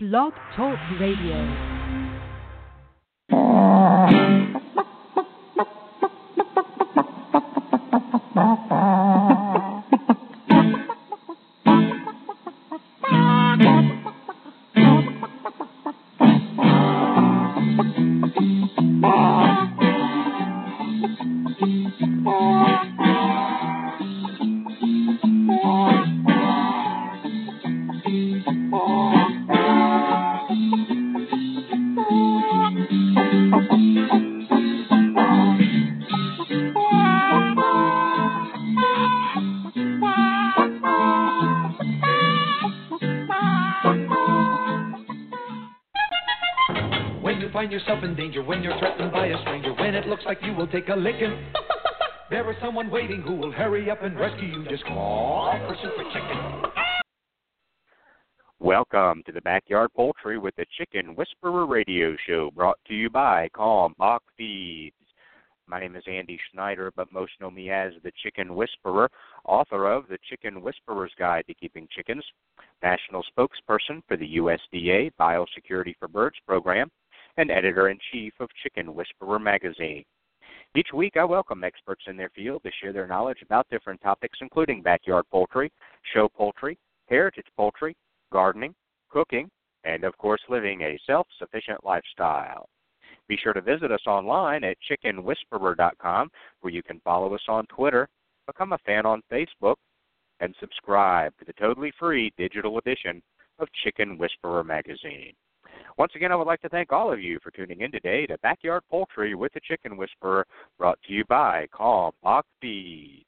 Blog Talk Radio. Radio show brought to you by Kalmbach Feeds. My name is Andy Schneider, but most know me as the Chicken Whisperer, author of The Chicken Whisperer's Guide to Keeping Chickens, national spokesperson for the USDA Biosecurity for Birds program, and editor in chief of Chicken Whisperer magazine. Each week, I welcome experts in their field to share their knowledge about different topics, including backyard poultry, show poultry, heritage poultry, gardening, cooking, and of course, living a self sufficient lifestyle. Be sure to visit us online at chickenwhisperer.com, where you can follow us on Twitter, become a fan on Facebook, and subscribe to the totally free digital edition of Chicken Whisperer magazine. Once again, I would like to thank all of you for tuning in today to Backyard Poultry with the Chicken Whisperer, brought to you by Kalmbach Feeds.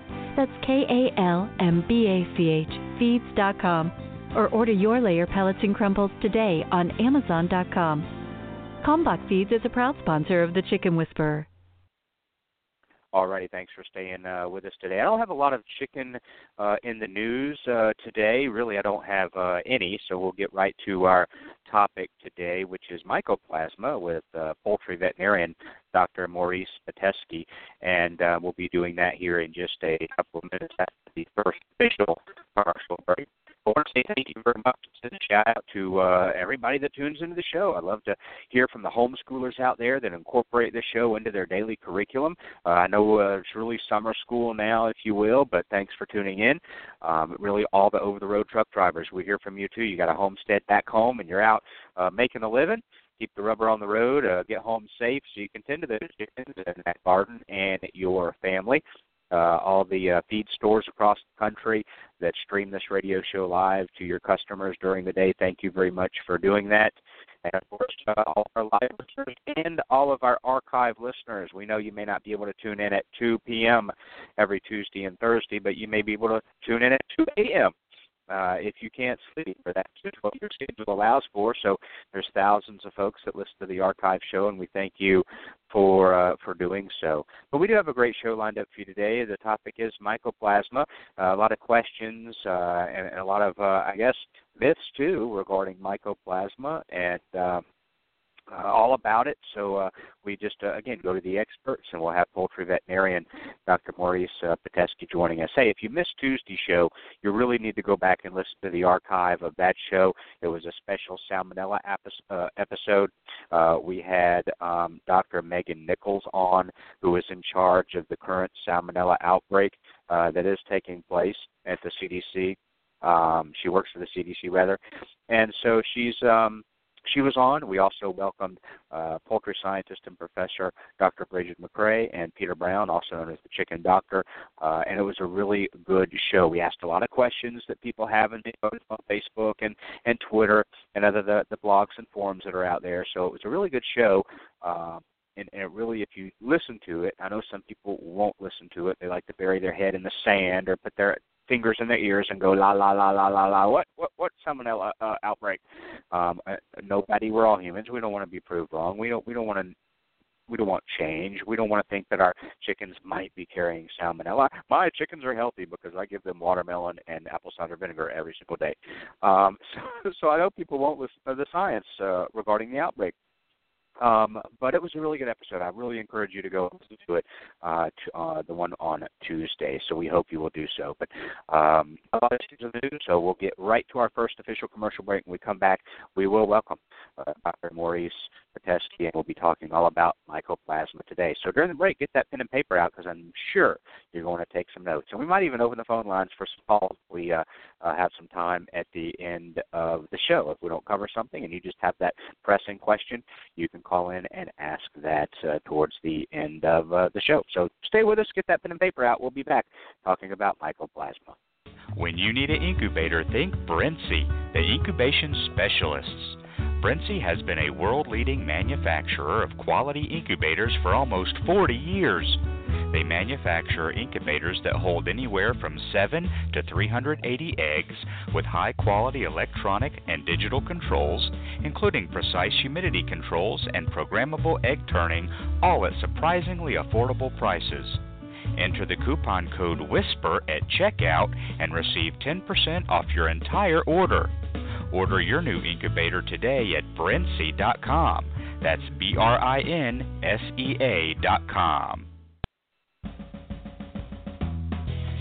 That's K A L M B A C H feeds.com or order your layer pellets and crumbles today on amazon.com. Kalmbach Feeds is a proud sponsor of the Chicken Whisperer. Alrighty, thanks for staying uh, with us today. I don't have a lot of chicken uh, in the news uh, today. Really, I don't have uh, any, so we'll get right to our topic today, which is mycoplasma with uh, poultry veterinarian Dr. Maurice Pitesky, and uh, we'll be doing that here in just a couple of minutes after the first official commercial break. Want to say thank you very much. Send a shout out to uh, everybody that tunes into the show. I love to hear from the homeschoolers out there that incorporate the show into their daily curriculum. Uh, I know uh, it's really summer school now, if you will, but thanks for tuning in. Um, really, all the over the road truck drivers, we hear from you too. You got a homestead back home and you're out uh, making a living keep the rubber on the road, uh, get home safe so you can tend to that garden and your family. Uh, all the uh, feed stores across the country that stream this radio show live to your customers during the day. Thank you very much for doing that. And of course, uh, all our live listeners and all of our archive listeners. We know you may not be able to tune in at 2 p.m. every Tuesday and Thursday, but you may be able to tune in at 2 a.m uh, if you can't sleep, or that's what your schedule allows for. So there's thousands of folks that listen to the archive show, and we thank you for uh, for doing so. But we do have a great show lined up for you today. The topic is mycoplasma. Uh, a lot of questions uh, and, and, a lot of, uh, I guess, myths too regarding mycoplasma and. Uh, all about it. So uh, we just uh, again go to the experts, and we'll have poultry veterinarian Dr. Maurice uh, Pitesky joining us. Hey, if you missed Tuesday's show, you really need to go back and listen to the archive of that show. It was a special salmonella uh, episode. Uh, we had um, Dr. Megin Nichols on, who is in charge of the current salmonella outbreak uh, that is taking place at the CDC. Um, she works for the CDC rather, and so she's um, she was on. We also welcomed uh, poultry scientist and professor Dr. Brigid McCrea and Peter Brown, also known as the Chicken Doctor, uh, and it was a really good show. We asked a lot of questions that people have on Facebook and and Twitter and other the, the blogs and forums that are out there. So it was a really good show. Uh, and, and it really, if you listen to it, I know some people won't listen to it. They like to bury their head in the sand or put their fingers in their ears and go la la la la la la. What what what salmonella uh, outbreak? Um, uh, nobody. We're all humans. We don't want to be proved wrong. We don't we don't want to we don't want change. We don't want to think that our chickens might be carrying salmonella. My chickens are healthy because I give them watermelon and apple cider vinegar every single day. Um, so, so I hope people won't listen to the science uh, regarding the outbreak. Um, but it was a really good episode. I really encourage you to go listen to it, uh, to, uh, the one on Tuesday. So we hope you will do so. But um, a lot of. So we'll get right to our first official commercial break. When we come back, we will welcome uh, Dr. Maurice Pitesky, and we'll be talking all about mycoplasma today. So during the break, get that pen and paper out because I'm sure you're going to take some notes. And we might even open the phone lines for some calls. We uh, uh, have some time at the end of the show. If we don't cover something and you just have that pressing question, you can call in and ask that uh, towards the end of uh, the show. So stay with us, get that pen and paper out. We'll be back talking about mycoplasma. When you need an incubator, think Brinsea, the incubation specialists. Brinsea has been a world leading manufacturer of quality incubators for almost 40 years. They manufacture incubators that hold anywhere from 7 to 380 eggs with high quality electronic and digital controls, including precise humidity controls and programmable egg turning, all at surprisingly affordable prices. Enter the coupon code WHISPER at checkout and receive 10% off your entire order. Order your new incubator today at brinsea.com. That's B R I N S E A.com.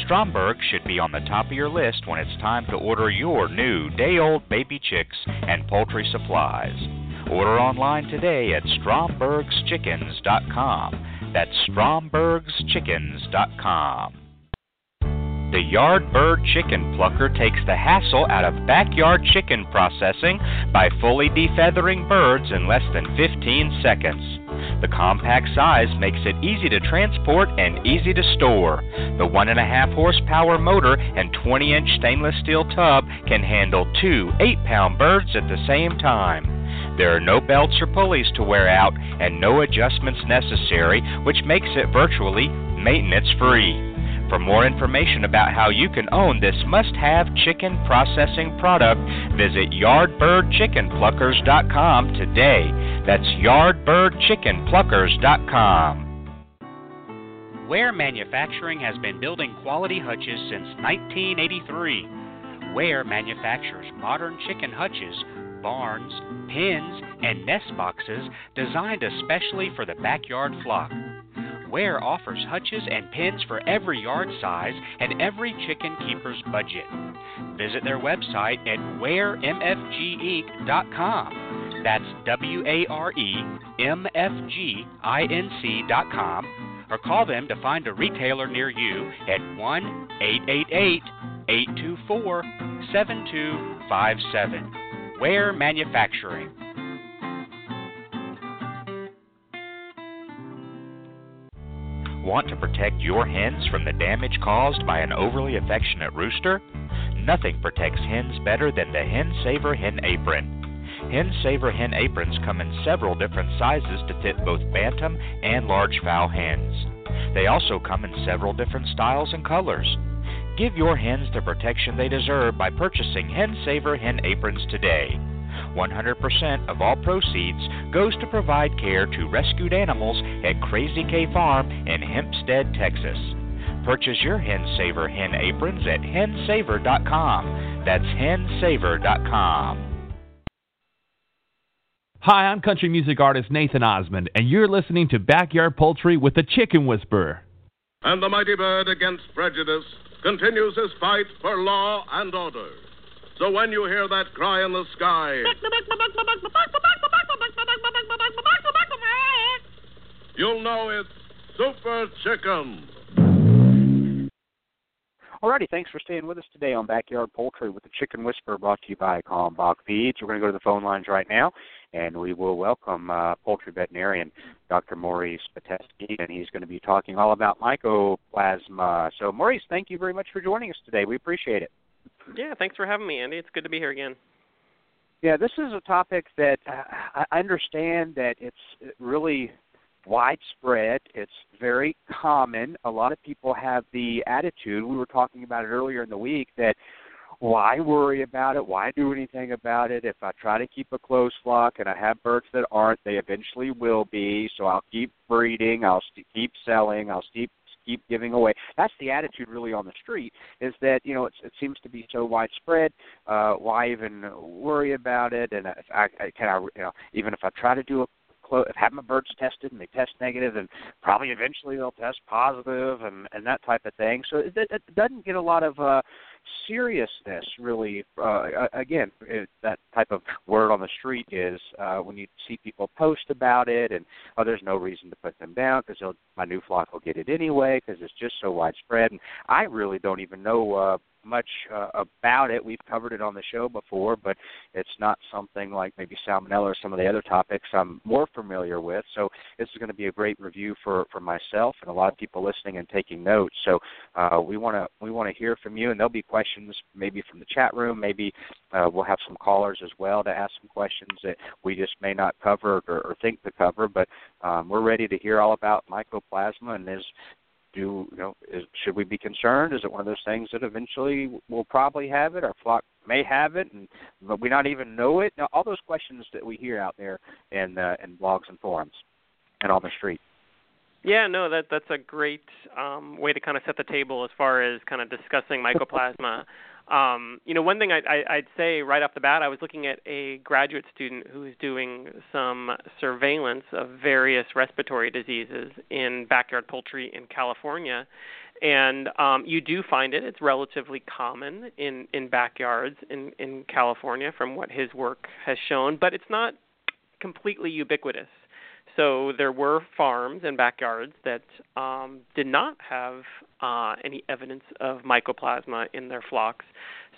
Stromberg should be on the top of your list when it's time to order your new day old baby chicks and poultry supplies. Order online today at strombergschickens.com. That's strombergschickens.com. The Yardbird Chicken Plucker takes the hassle out of backyard chicken processing by fully defeathering birds in less than 15 seconds. The compact size makes it easy to transport and easy to store. The 1.5 horsepower motor and 20 inch stainless steel tub can handle two 8 pound birds at the same time. There are no belts or pulleys to wear out and no adjustments necessary, which makes it virtually maintenance free. For more information about how you can own this must have chicken processing product, visit yardbirdchickenpluckers.com today. That's yardbirdchickenpluckers.com. Ware Manufacturing has been building quality hutches since 1983. Ware manufactures modern chicken hutches, barns, pens, and nest boxes designed especially for the backyard flock. Ware offers hutches and pens for every yard size and every chicken keeper's budget. Visit their website at waremfginc.com. That's W A R E M F G I N C.com or call them to find a retailer near you at 1 888 824 7257. Ware Manufacturing. Want to protect your hens from the damage caused by an overly affectionate rooster? Nothing protects hens better than the Hen Saver Hen Apron. Hen Saver hen aprons come in several different sizes to fit both bantam and large fowl hens. They also come in several different styles and colors. Give your hens the protection they deserve by purchasing Hen Saver hen aprons today. 100% of all proceeds goes to provide care to rescued animals at Crazy K Farm in Hempstead, Texas. Purchase your Hen Saver hen aprons at hensaver.com. That's hensaver.com. Hi, I'm country music artist Nathan Osmond, and you're listening to Backyard Poultry with the Chicken Whisperer. And the mighty bird against prejudice continues his fight for law and order. So when you hear that cry in the sky, you'll know it's Super Chicken. Alrighty, thanks for staying with us today on Backyard Poultry with the Chicken Whisperer brought to you by Kalmbach Feeds. We're going to go to the phone lines right now and we will welcome uh, poultry veterinarian Dr. Maurice Pitesky, and he's going to be talking all about mycoplasma. So, Maurice, thank you very much for joining us today. We appreciate it. Yeah, thanks for having me, Andy. It's good to be here again. Yeah, this is a topic that uh, I understand that it's really widespread. It's very common. A lot of people have the attitude, we were talking about it earlier in the week, that why worry about it? Why do anything about it? If I try to keep a close flock and I have birds that aren't, they eventually will be. So I'll keep breeding. I'll keep selling. I'll keep keep giving away. That's the attitude really on the street. Is that you know it's, it seems to be so widespread. Uh, why even worry about it? And if I, I can I you know even if I try to do a close, have my birds tested and they test negative, and probably eventually they'll test positive and and that type of thing. So it, it doesn't get a lot of uh, seriousness really uh, again it, that type of word on the street is uh, when you see people post about it and oh there's no reason to put them down because my new flock will get it anyway because it's just so widespread. And i really don't even know uh, much uh, about it. We've covered it on the show before, but it's not something like maybe salmonella or some of the other topics I'm more familiar with. So this is going to be a great review for for myself and a lot of people listening and taking notes. So uh, we want to we want to hear from you, and there'll be questions maybe from the chat room. Maybe uh, we'll have some callers as well to ask some questions that we just may not cover or, or think to cover. But um, we're ready to hear all about mycoplasma and there's do you know is, should we be concerned? Is it one of those things that eventually we'll probably have it? Our flock may have it, and but we not even know it. Now, all those questions that we hear out there in uh, in blogs and forums and on the street. Yeah, no, that that's a great um, way to kind of set the table as far as kind of discussing mycoplasma. Um, you know, one thing I, I, I'd say right off the bat, I was looking at a graduate student who is doing some surveillance of various respiratory diseases in backyard poultry in California, and um, you do find it. It's relatively common in in backyards in in California, from what his work has shown, but it's not completely ubiquitous. So there were farms and backyards that um, did not have uh, any evidence of mycoplasma in their flocks.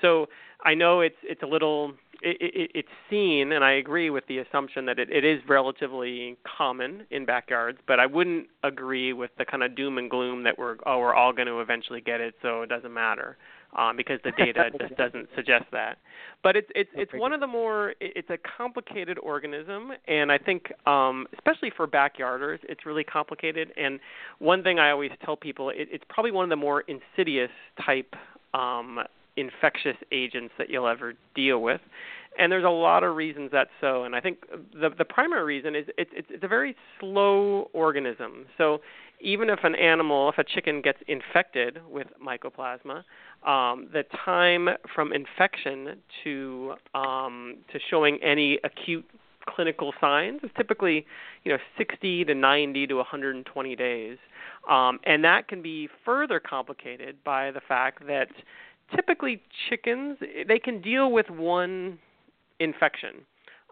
So I know it's it's a little it, it, it's seen, and I agree with the assumption that it, it is relatively common in backyards. But I wouldn't agree with the kind of doom and gloom that we're oh we're all going to eventually get it, so it doesn't matter um, because the data just doesn't suggest that. But it's it's it's one of the more it's a complicated organism, and I think um, especially for backyarders, it's really complicated. And one thing I always tell people, it, it's probably one of the more insidious type um, infectious agents that you'll ever deal with. And there's a lot of reasons that's so, and I think the the primary reason is it's it's, it's a very slow organism. So even if an animal, if a chicken gets infected with mycoplasma, um, the time from infection to um, to showing any acute clinical signs is typically you know 60 to 90 to 120 days, um, and that can be further complicated by the fact that typically chickens they can deal with one infection.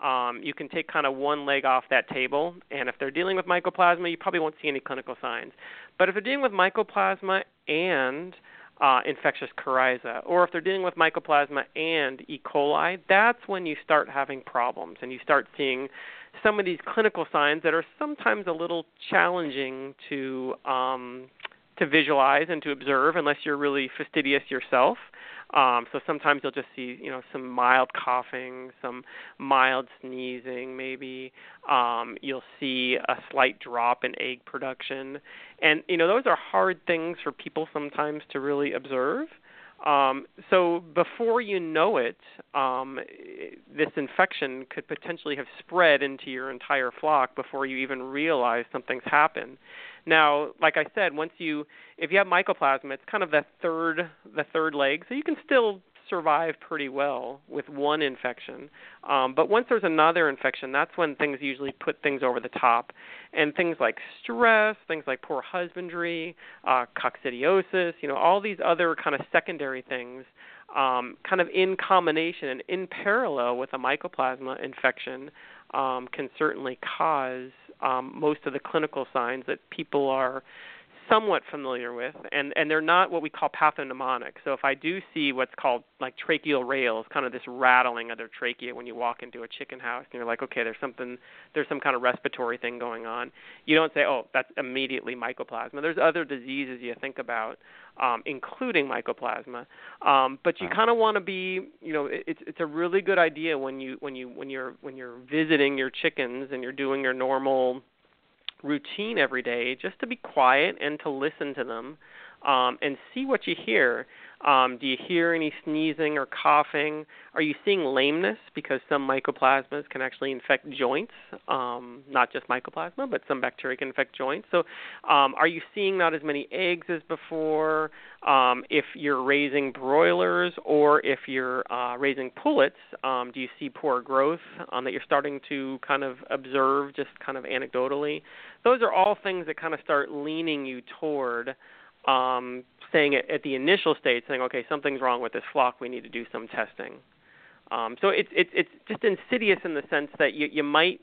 Um, you can take kind of one leg off that table, and if they're dealing with mycoplasma, you probably won't see any clinical signs. But if they're dealing with mycoplasma and uh, infectious coryza, or if they're dealing with mycoplasma and E. coli, that's when you start having problems and you start seeing some of these clinical signs that are sometimes a little challenging to um, to visualize and to observe unless you're really fastidious yourself. Um, so sometimes you'll just see, you know, some mild coughing, some mild sneezing, maybe. Um, you'll see a slight drop in egg production, and you know those are hard things for people sometimes to really observe. Um, so before you know it, um, this infection could potentially have spread into your entire flock before you even realize something's happened. Now, like I said, once you if you have mycoplasma, it's kind of the third the third leg, so you can still survive pretty well with one infection. Um, but once there's another infection, that's when things usually put things over the top. And things like stress, things like poor husbandry, uh, coccidiosis, you know, all these other kind of secondary things, um, kind of in combination and in parallel with a mycoplasma infection, um, can certainly cause um, most of the clinical signs that people are somewhat familiar with, and and they're not what we call pathognomonic. So if I do see what's called like tracheal rales, kind of this rattling of their trachea when you walk into a chicken house, and you're like, okay, there's something, there's some kind of respiratory thing going on. You don't say, oh, that's immediately mycoplasma. There's other diseases you think about, um, including mycoplasma, um, but you kind of want to be, you know, it's it's a really good idea when you when you when you're when you're visiting your chickens and you're doing your normal routine every day just to be quiet and to listen to them um, and see what you hear. Um, do you hear any sneezing or coughing? Are you seeing lameness? Because some mycoplasmas can actually infect joints, um, not just mycoplasma, but some bacteria can infect joints. So, um, are you seeing not as many eggs as before? Um, if you're raising broilers or if you're uh, raising pullets, um, do you see poor growth um, that you're starting to kind of observe just kind of anecdotally? Those are all things that kind of start leaning you toward um, saying it at the initial stage, saying, okay, something's wrong with this flock, we need to do some testing. Um, so it's it's it's just insidious in the sense that you you might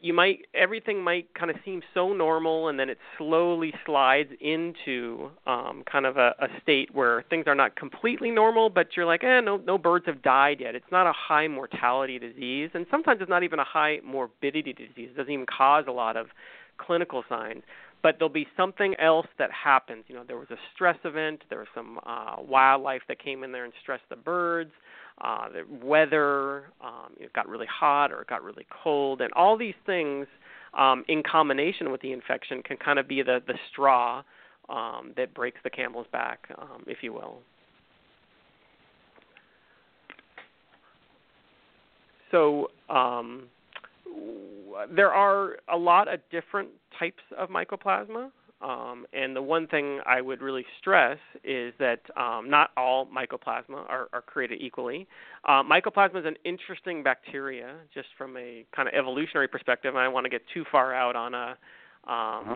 you might everything might kind of seem so normal and then it slowly slides into um kind of a, a state where things are not completely normal but you're like eh no no birds have died yet. It's not a high mortality disease and sometimes it's not even a high morbidity disease. It doesn't even cause a lot of clinical signs but there'll be something else that happens. You know, there was a stress event, there was some uh, wildlife that came in there and stressed the birds. Uh, the weather, um, it got really hot or it got really cold, and all these things um, in combination with the infection can kind of be the the straw um, that breaks the camel's back, um, if you will. So um, there are a lot of different types of mycoplasma. Um, and the one thing I would really stress is that um, not all mycoplasma are, are created equally. Uh, mycoplasma is an interesting bacteria, just from a kind of evolutionary perspective. And I don't want to get too far out on a um, uh-huh.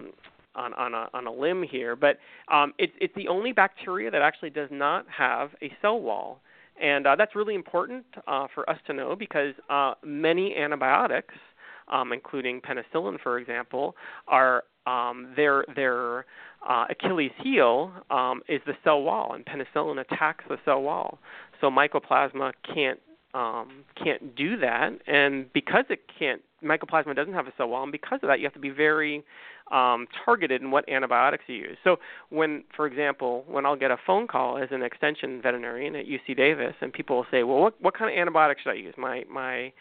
on, on a on a limb here, but um, it's it's the only bacteria that actually does not have a cell wall, and uh, that's really important uh, for us to know because uh, many antibiotics um, including penicillin, for example, are um, their their uh, Achilles heel um, is the cell wall, and penicillin attacks the cell wall. So mycoplasma can't um, can't do that, and because it can't, mycoplasma doesn't have a cell wall, and because of that, you have to be very um, targeted in what antibiotics you use. So when, for example, when I'll get a phone call as an extension veterinarian at UC Davis, and people will say, "Well, what what kind of antibiotics should I use? My my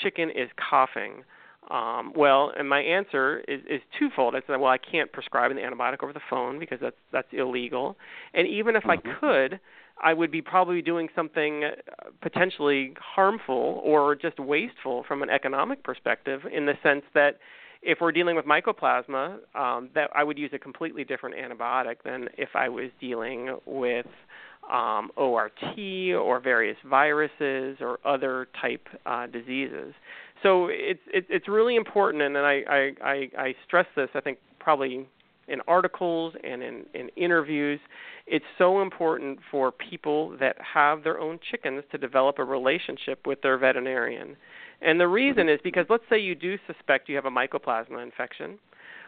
chicken is coughing." Um, well, and my answer is, is twofold. I said, well, I can't prescribe an antibiotic over the phone because that's that's illegal. And even if mm-hmm. I could, I would be probably doing something uh, potentially harmful or just wasteful from an economic perspective, in the sense that if we're dealing with mycoplasma, um, that I would use a completely different antibiotic than if I was dealing with um, ORT or various viruses or other type uh, diseases so it's it, it's really important, and I, I I I stress this. I think probably in articles and in in interviews, it's so important for people that have their own chickens to develop a relationship with their veterinarian. And the reason is because let's say you do suspect you have a mycoplasma infection.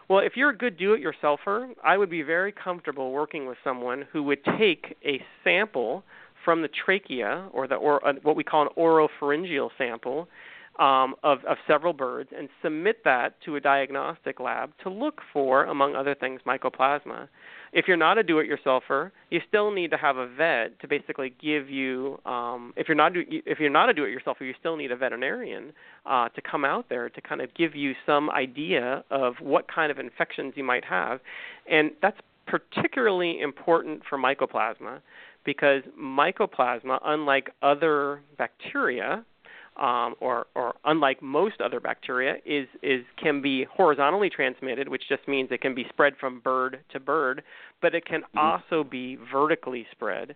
Well, if you're a good do-it-yourselfer, I would be very comfortable working with someone who would take a sample from the trachea or the or uh, what we call an oropharyngeal sample um, of, of several birds and submit that to a diagnostic lab to look for, among other things, mycoplasma. If you're not a do-it-yourselfer, you still need to have a vet to basically give you. Um, if you're not if you're not a do-it-yourselfer, you still need a veterinarian uh, to come out there to kind of give you some idea of what kind of infections you might have, and that's particularly important for mycoplasma because mycoplasma, unlike other bacteria, um, or, or unlike most other bacteria, is, is can be horizontally transmitted, which just means it can be spread from bird to bird, but it can mm-hmm. also be vertically spread.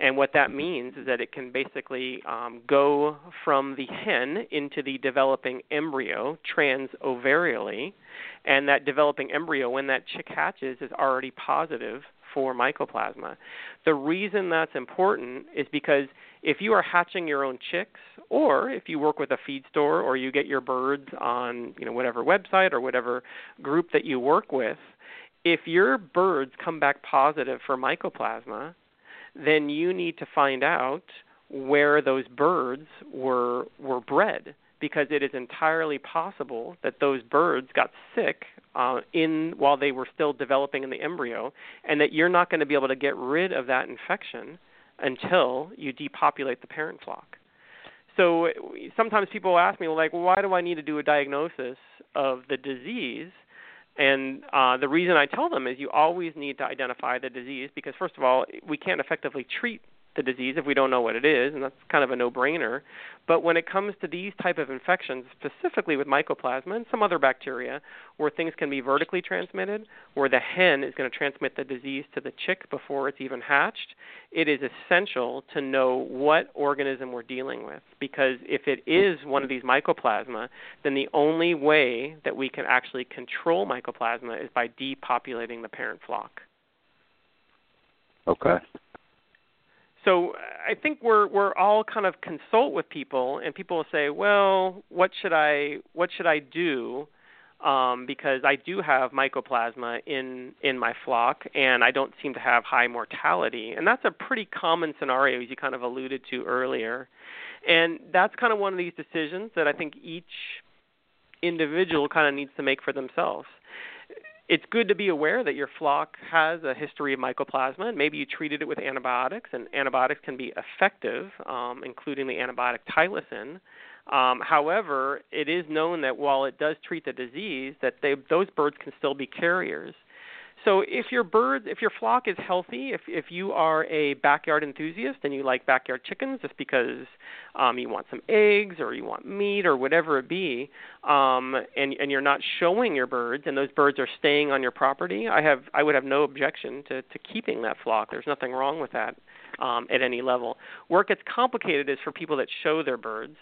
And what that means is that it can basically um, go from the hen into the developing embryo transovarially, and that developing embryo, when that chick hatches, is already positive for mycoplasma. The reason that's important is because if you are hatching your own chicks or if you work with a feed store or you get your birds on, you know, whatever website or whatever group that you work with, if your birds come back positive for mycoplasma, then you need to find out where those birds were were bred because it is entirely possible that those birds got sick uh, in while they were still developing in the embryo, and that you're not going to be able to get rid of that infection until you depopulate the parent flock. So sometimes people ask me, like, why do I need to do a diagnosis of the disease? And uh, the reason I tell them is you always need to identify the disease because, first of all, we can't effectively treat the disease if we don't know what it is, and that's kind of a no-brainer. But when it comes to these type of infections, specifically with mycoplasma and some other bacteria, where things can be vertically transmitted, where the hen is going to transmit the disease to the chick before it's even hatched, it is essential to know what organism we're dealing with. Because if it is one of these mycoplasma, then the only way that we can actually control mycoplasma is by depopulating the parent flock. Okay so I think we're we're all kind of consult with people, and people will say, "Well, what should I what should I do?" Um, because I do have mycoplasma in in my flock, and I don't seem to have high mortality, and that's a pretty common scenario, as you kind of alluded to earlier. And that's kind of one of these decisions that I think each individual kind of needs to make for themselves it's good to be aware that your flock has a history of mycoplasma, and maybe you treated it with antibiotics, and antibiotics can be effective, um, including the antibiotic tylosin. Um, however, it is known that while it does treat the disease, that they, those birds can still be carriers. So if your bird, if your flock is healthy, if if you are a backyard enthusiast and you like backyard chickens just because um, you want some eggs or you want meat or whatever it be, um, and and you're not showing your birds and those birds are staying on your property, I have I would have no objection to to keeping that flock. There's nothing wrong with that um, at any level. Where it gets complicated is for people that show their birds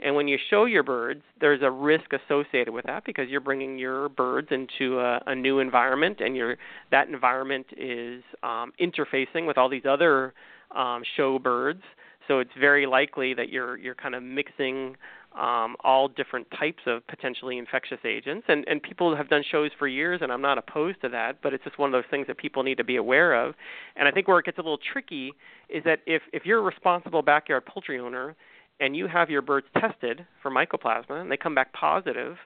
and when you show your birds, there's a risk associated with that because you're bringing your birds into a, a new environment, and you that environment is um, interfacing with all these other um, show birds. So it's very likely that you're you're kind of mixing um, all different types of potentially infectious agents. And, and people have done shows for years, and I'm not opposed to that, but it's just one of those things that people need to be aware of. And I think where it gets a little tricky is that if, if you're a responsible backyard poultry owner and you have your birds tested for mycoplasma and they come back positive,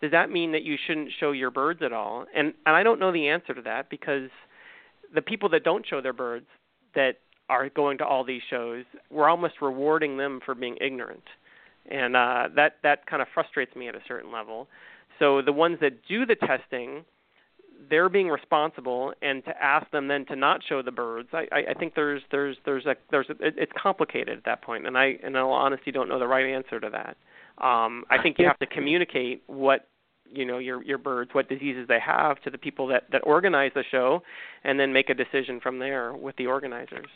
does that mean that you shouldn't show your birds at all? And and I don't know the answer to that because the people that don't show their birds that are going to all these shows, we're almost rewarding them for being ignorant. And uh that that kind of frustrates me at a certain level. So the ones that do the testing they're being responsible and to ask them then to not show the birds i i, I think there's there's there's a there's a, it, it's complicated at that point and i in all honesty don't know the right answer to that. Um i think you have to communicate what you know your your birds what diseases they have to the people that that organize the show and then make a decision from there with the organizers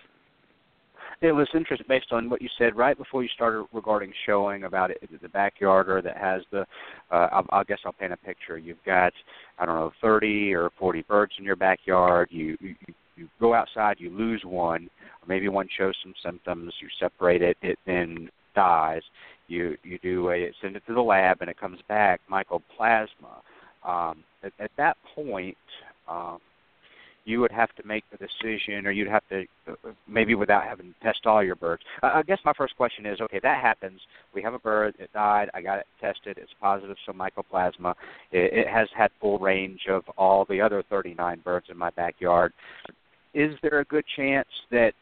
it was interesting based on what you said right before you started regarding showing about it, the backyarder that has the. Uh, I, I guess I'll paint a picture. You've got I don't know 30 or 40 birds in your backyard. You you, you go outside, you lose one, or maybe one shows some symptoms. You separate it, it then dies. You you do a send it to the lab, and it comes back mycoplasma. Um, at, at that point, um, you would have to make the decision, or you'd have to uh, maybe without having to test all your birds. I guess my first question is, okay, that happens. We have a bird, it died. I got it tested. It's positive, so mycoplasma. It, it has had full range of all the other 39 birds in my backyard. Is there a good chance that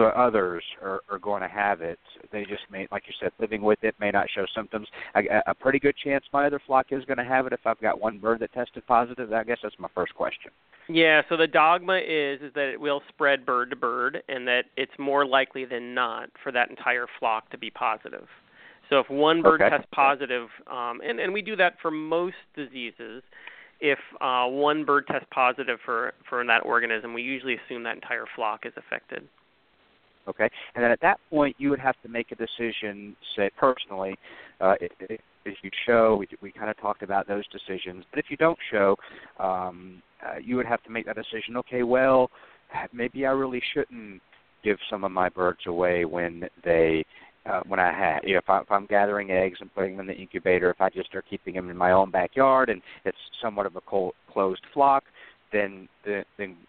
the others are, are going to have it. They just may, like you said, living with it may not show symptoms. A, a pretty good chance my other flock is going to have it if I've got one bird that tested positive. I guess that's my first question. Yeah, so the dogma is is that it will spread bird to bird, and that it's more likely than not for that entire flock to be positive. So if one bird okay. tests positive, um, and and we do that for most diseases, if uh, one bird tests positive for for that organism, we usually assume that entire flock is affected. Okay, and then at that point, you would have to make a decision, say personally, uh, if, you show. We we kind of talked about those decisions, but if you don't show, um, uh, you would have to make that decision. Okay, well, maybe I really shouldn't give some of my birds away when they uh, when I have, you know, if, I, if I'm gathering eggs and putting them in the incubator, if I just are keeping them in my own backyard and it's somewhat of a cold, closed flock, then then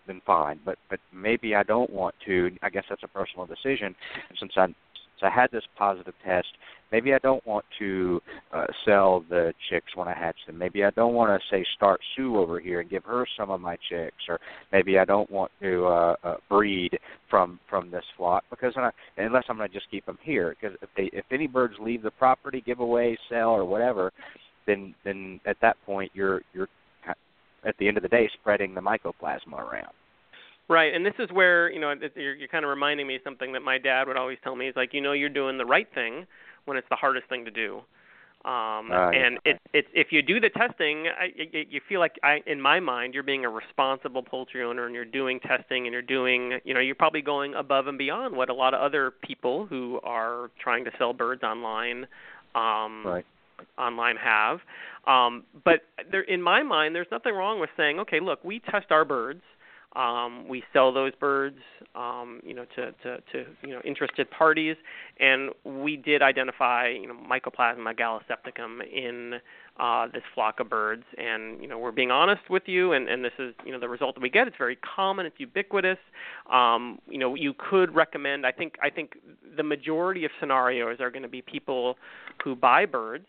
then, fine. But but maybe I don't want to. I guess that's a personal decision. And since I since I had this positive test, maybe I don't want to uh, sell the chicks when I hatch them. Maybe I don't want to say start Sue over here and give her some of my chicks, or maybe I don't want to uh, uh, breed from from this flock because I, unless I'm going to just keep them here. Because if they if any birds leave the property, give away, sell, or whatever, then then at that point you're you're at the end of the day spreading the mycoplasma around. Right, and this is where you know you're, you're kind of reminding me of something that my dad would always tell me. Is like you know you're doing the right thing when it's the hardest thing to do. Um, uh, and yeah. it, it, if you do the testing, I, it, you feel like, I, in my mind, you're being a responsible poultry owner, and you're doing testing, and you're doing, you know, you're probably going above and beyond what a lot of other people who are trying to sell birds online, um, right. Online have. Um, but there, in my mind, there's nothing wrong with saying, okay, look, we test our birds. Um, we sell those birds, um, you know, to, to, to you know interested parties, and we did identify, you know, Mycoplasma gallisepticum in uh, this flock of birds, and you know, we're being honest with you, and, and this is, you know, the result that we get. It's very common. It's ubiquitous. Um, you know, you could recommend. I think I think the majority of scenarios are going to be people who buy birds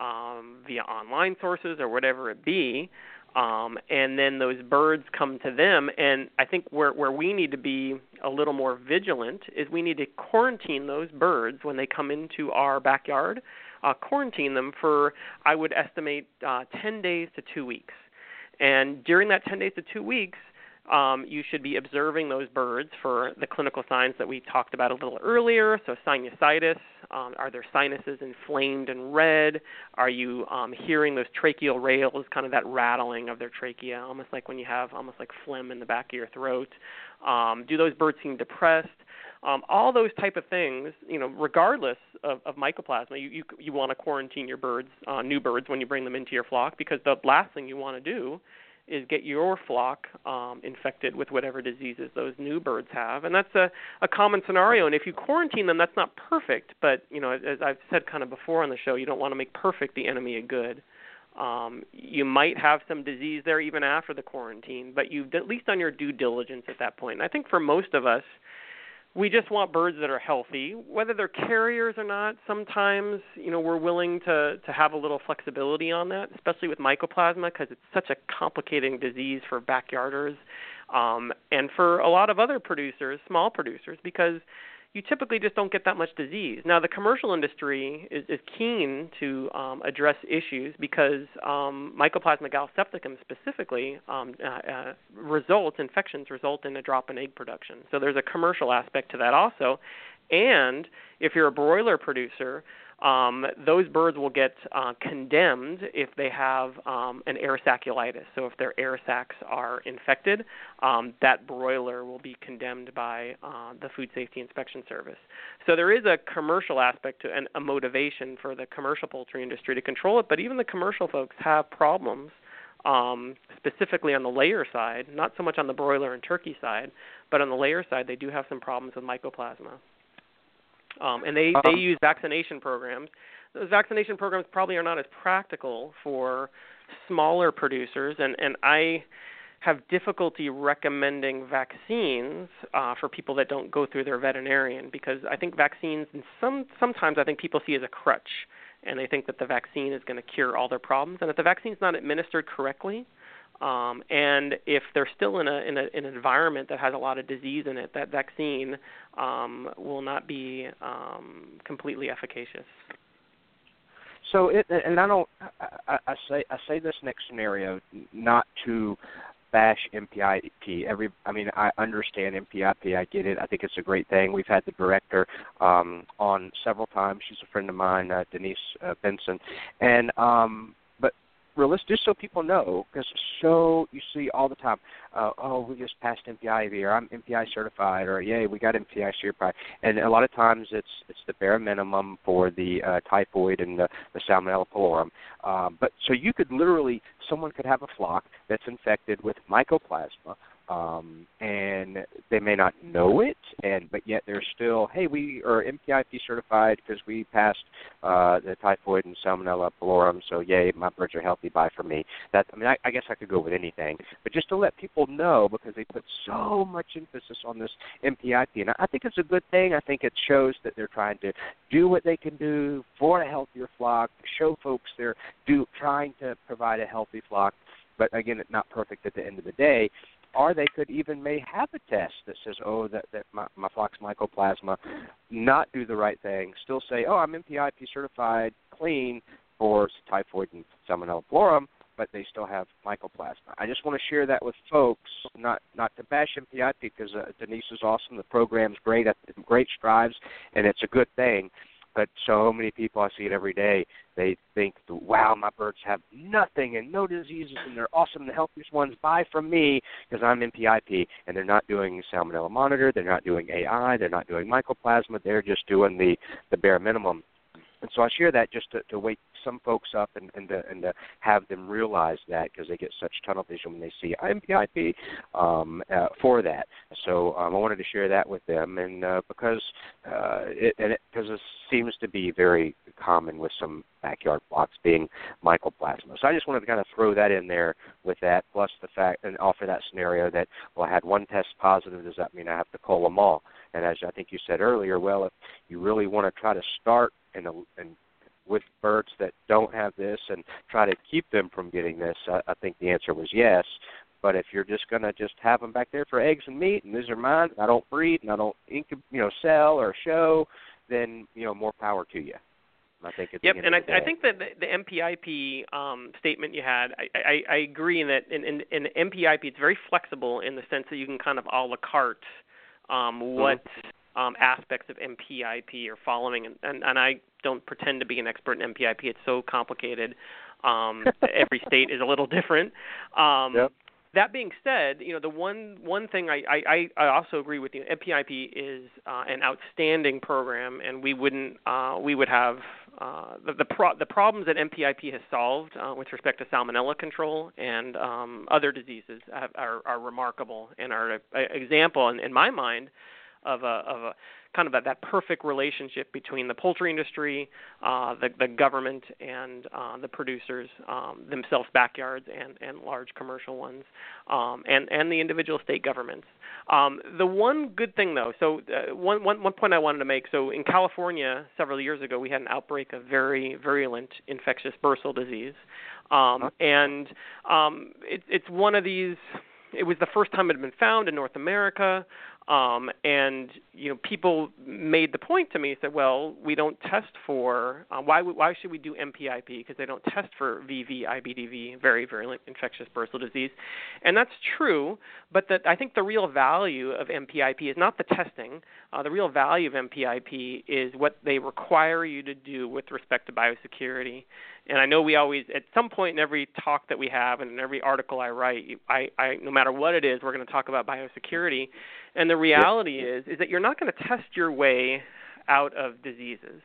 um, via online sources or whatever it be um, and then those birds come to them. And I think where where we need to be a little more vigilant is we need to quarantine those birds when they come into our backyard. Uh, quarantine them for I would estimate uh, 10 days to two weeks. And during that 10 days to two weeks, um, you should be observing those birds for the clinical signs that we talked about a little earlier. So, sinusitis um, are their sinuses inflamed and red? Are you um, hearing those tracheal rales, kind of that rattling of their trachea, almost like when you have almost like phlegm in the back of your throat? Um, do those birds seem depressed? Um, all those type of things, you know, regardless of, of mycoplasma, you you, you want to quarantine your birds, uh, new birds, when you bring them into your flock, because the last thing you want to do is get your flock um, infected with whatever diseases those new birds have, and that's a, a common scenario. And if you quarantine them, that's not perfect, but you know, as I've said kind of before on the show, you don't want to make perfect the enemy of good. Um, you might have some disease there even after the quarantine, but you've at least done your due diligence at that point. And I think for most of us, we just want birds that are healthy. Whether they're carriers or not sometimes you know we're willing to to have a little flexibility on that especially with mycoplasma because it's such a complicating disease for backyarders um and for a lot of other producers small producers because you typically just don't get that much disease. Now, the commercial industry is, is keen to um, address issues because um, Mycoplasma gallisepticum specifically um, uh, uh, results, infections result in a drop in egg production. So there's a commercial aspect to that also. And if you're a broiler producer, um, those birds will get uh, condemned if they have um, an airsacculitis. So if their air sacs are infected, um, that broiler will be condemned by uh, the Food Safety Inspection Service. So there is a commercial aspect to and a motivation for the commercial poultry industry to control it, but even the commercial folks have problems. Um, specifically on the layer side, not so much on the broiler and turkey side, but on the layer side, they do have some problems with mycoplasma um, and they they Um, use vaccination programs. Those vaccination programs probably are not as practical for smaller producers, and and I have difficulty recommending vaccines uh, for people that don't go through their veterinarian because I think vaccines and some sometimes I think people see as a crutch and they think that the vaccine is going to cure all their problems and if the vaccine's not administered correctly um, and if they're still in a, in a in an environment that has a lot of disease in it, that vaccine um, will not be um, completely efficacious. So it, and I don't. I, I say I say this next scenario not to bash NPIP. Every, I mean, I understand NPIP. I get it. I think it's a great thing. We've had the director um, on several times. She's a friend of mine, uh, Denise uh, Benson, and um, realistic, just so people know, because so you see all the time, uh, oh, we just passed MPI here. I'm MPI certified, or yay, we got MPI certified. And a lot of times it's it's the bare minimum for the uh, typhoid and the, the Salmonella pullorum. Um, but so you could literally, someone could have a flock that's infected with mycoplasma. Um, and they may not know it, and but yet they're still, hey, we are NPIP certified because we passed uh, the typhoid and salmonella pullorum, so yay, my birds are healthy. Bye for me. That I mean, I, I guess I could go with anything, but just to let people know because they put so much emphasis on this NPIP, and I think it's a good thing. I think it shows that they're trying to do what they can do for a healthier flock, show folks they're do trying to provide a healthy flock but again, it's not perfect at the end of the day. Or they could even may have a test that says, "Oh, that that my, my flock's mycoplasma," not do the right thing, still say, "Oh, I'm NPIP certified, clean for typhoid and salmonella pullorum," but they still have mycoplasma. I just want to share that with folks, not not to bash NPIP because uh, Denise is awesome. The program's great, great strides, and it's a good thing but so many people I see it every day. They think, "Wow, my birds have nothing and no diseases, and they're awesome, the healthiest ones. Buy from me because I'm NPIP." And they're not doing salmonella monitor, they're not doing AI, they're not doing mycoplasma. They're just doing the the bare minimum. And so I share that just to, to wake some folks up and, and, to, and to have them realize that because they get such tunnel vision when they see NPIP um, uh, for that. So um, I wanted to share that with them, and uh, because uh, it, and it, because it seems to be very common with some backyard flocks being mycoplasma. So I just wanted to kind of throw that in there with that, plus the fact and offer that scenario that well, I had one test positive. Does that mean I have to cull them all? And as I think you said earlier, well, if you really want to try to start in a, in with birds that don't have this and try to keep them from getting this? I, I think the answer was yes. But if you're just going to just have them back there for eggs and meat, and these are mine, I don't breed and I don't incub- you know sell or show, then you know more power to you. I think it's yep, and I, I think that the, the NPIP um, statement you had, I, I, I agree in that in, in, in NPIP it's very flexible in the sense that you can kind of a la carte um, what mm-hmm. um, aspects of NPIP you're following, and, and, and I don't pretend to be an expert in NPIP. It's so complicated. Um, every state is a little different. Um, yep. That being said, you know the one one thing I I, I also agree with you. NPIP is uh, an outstanding program, and we wouldn't uh, we would have uh, the the, pro- the problems that NPIP has solved uh, with respect to salmonella control and um, other diseases have, are, are remarkable and are an example in, in my mind of a of a kind of a, that perfect relationship between the poultry industry, uh, the, the government, and uh, the producers um, themselves, backyards and, and large commercial ones, um, and and the individual state governments. Um, the one good thing, though, so uh, one, one one point I wanted to make. So in California, several years ago, we had an outbreak of very virulent infectious bursal disease, um, and um, it, it's one of these it was the first time it had been found in North America. Um, and you know, people made the point to me said, "Well, we don't test for uh, why why should we do NPIP because they don't test for VV IBDV, very virulent infectious bursal disease," and that's true. But that I think the real value of NPIP is not the testing. Uh, the real value of NPIP is what they require you to do with respect to biosecurity. And I know we always, at some point in every talk that we have and in every article I write, I, I no matter what it is, we're going to talk about biosecurity. And the reality is, is that you're not going to test your way out of diseases.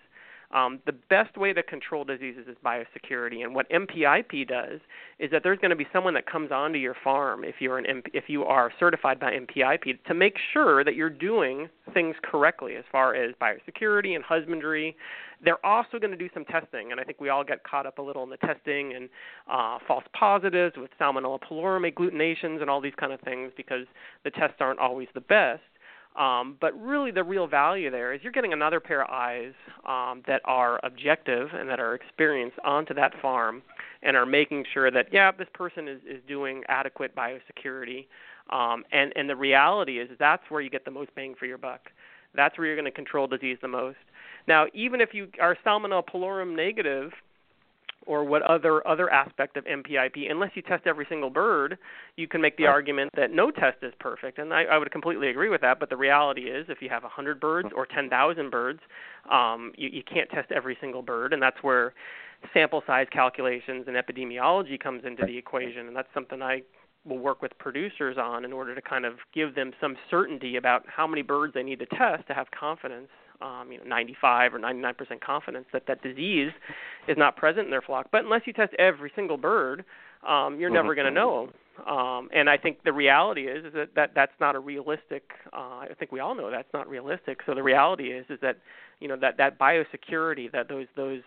Um, the best way to control diseases is biosecurity, and what NPIP does is that there's going to be someone that comes onto your farm if you're an MP, if you are certified by NPIP to make sure that you're doing things correctly as far as biosecurity and husbandry. They're also going to do some testing, and I think we all get caught up a little in the testing and uh, false positives with Salmonella pullorum agglutinations and all these kind of things because the tests aren't always the best. Um, but really, the real value there is you're getting another pair of eyes um, that are objective and that are experienced onto that farm and are making sure that yeah, this person is, is doing adequate biosecurity. Um, and and the reality is that's where you get the most bang for your buck. That's where you're going to control disease the most. Now, even if you are Salmonella pullorum negative, or what other other aspect of NPIP. Unless you test every single bird, you can make the right. argument that no test is perfect, and I, I would completely agree with that. But the reality is, if you have 100 birds or 10,000 birds, um, you, you can't test every single bird, and that's where sample size calculations and epidemiology comes into the equation, and that's something I will work with producers on in order to kind of give them some certainty about how many birds they need to test to have confidence um, you know, 95 or 99% confidence that that disease is not present in their flock. But unless you test every single bird, um, you're mm-hmm. never going to know. Um, and I think the reality is, is that, that that's not a realistic. Uh, I think we all know that's not realistic. So the reality is is that you know that that biosecurity, that those those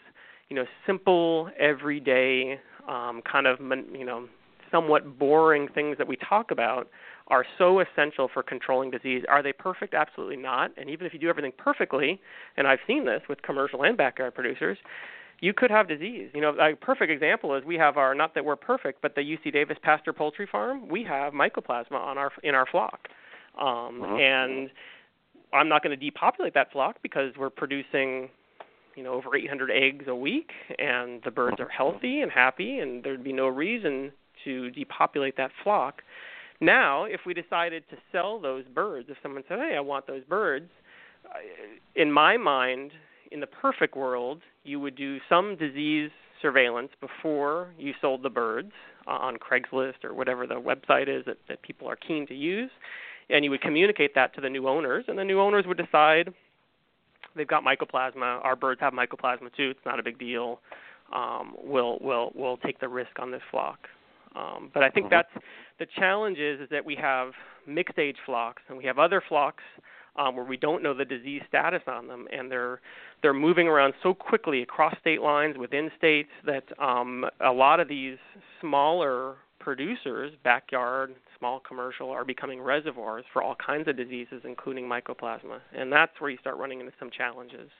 you know simple everyday um, kind of you know somewhat boring things that we talk about are so essential for controlling disease. Are they perfect? Absolutely not. And even if you do everything perfectly, and I've seen this with commercial and backyard producers, you could have disease. You know, a perfect example is we have our not that we're perfect, but the UC Davis Pasture Poultry Farm, we have mycoplasma on our in our flock. Um uh-huh. and I'm not going to depopulate that flock because we're producing you know over 800 eggs a week and the birds are healthy and happy and there'd be no reason to depopulate that flock. Now, if we decided to sell those birds, if someone said, "Hey, I want those birds," in my mind, in the perfect world, you would do some disease surveillance before you sold the birds uh, on Craigslist or whatever the website is that, that people are keen to use, and you would communicate that to the new owners, and the new owners would decide they've got mycoplasma. Our birds have mycoplasma too. It's not a big deal. Um, we'll we'll we'll take the risk on this flock. Um, but I think mm-hmm. that's the challenge is is that we have mixed age flocks and we have other flocks um, where we don't know the disease status on them, and they're they're moving around so quickly across state lines within states that um, a lot of these smaller producers, backyard, small commercial, are becoming reservoirs for all kinds of diseases, including mycoplasma, and that's where you start running into some challenges.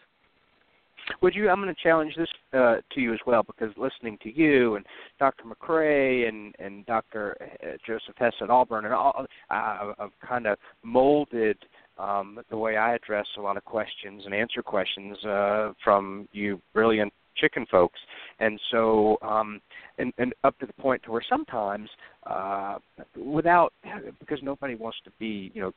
Would you? I'm going to challenge this uh, to you as well because listening to you and Dr. McCrea and and Dr. Uh, Joseph Hess at Auburn and all, uh, I've kind of molded um, the way I address a lot of questions and answer questions uh, from you brilliant chicken folks. And so, um, and, and up to the point to where sometimes, uh, without, because nobody wants to be, you know,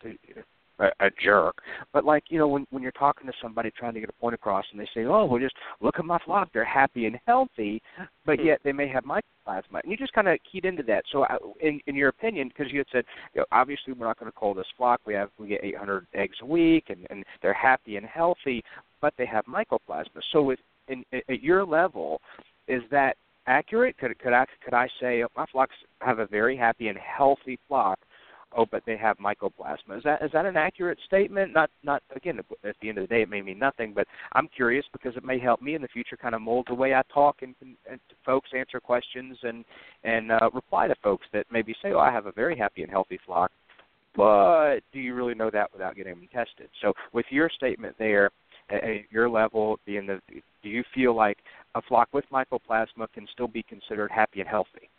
a, a jerk. But like you know, when when you're talking to somebody trying to get a point across, and they say, "Oh, well, just look at my flock; they're happy and healthy," but yet they may have mycoplasma, and you just kind of keyed into that. So, uh, in in your opinion, because you had said, you know, obviously we're not going to call this flock. We have we get 800 eggs a week, and and they're happy and healthy, but they have mycoplasma. So, with in, at your level, is that accurate? Could could I could I say oh, my flocks have a very happy and healthy flock, oh, but they have mycoplasma. Is that is that an accurate statement? Not not again. At the end of the day, it may mean nothing, but I'm curious because it may help me in the future, kind of mold the way I talk and, and to folks answer questions and and uh, reply to folks that maybe say, oh, I have a very happy and healthy flock, but do you really know that without getting them tested? So with your statement there, at your level, being the, do you feel like a flock with mycoplasma can still be considered happy and healthy?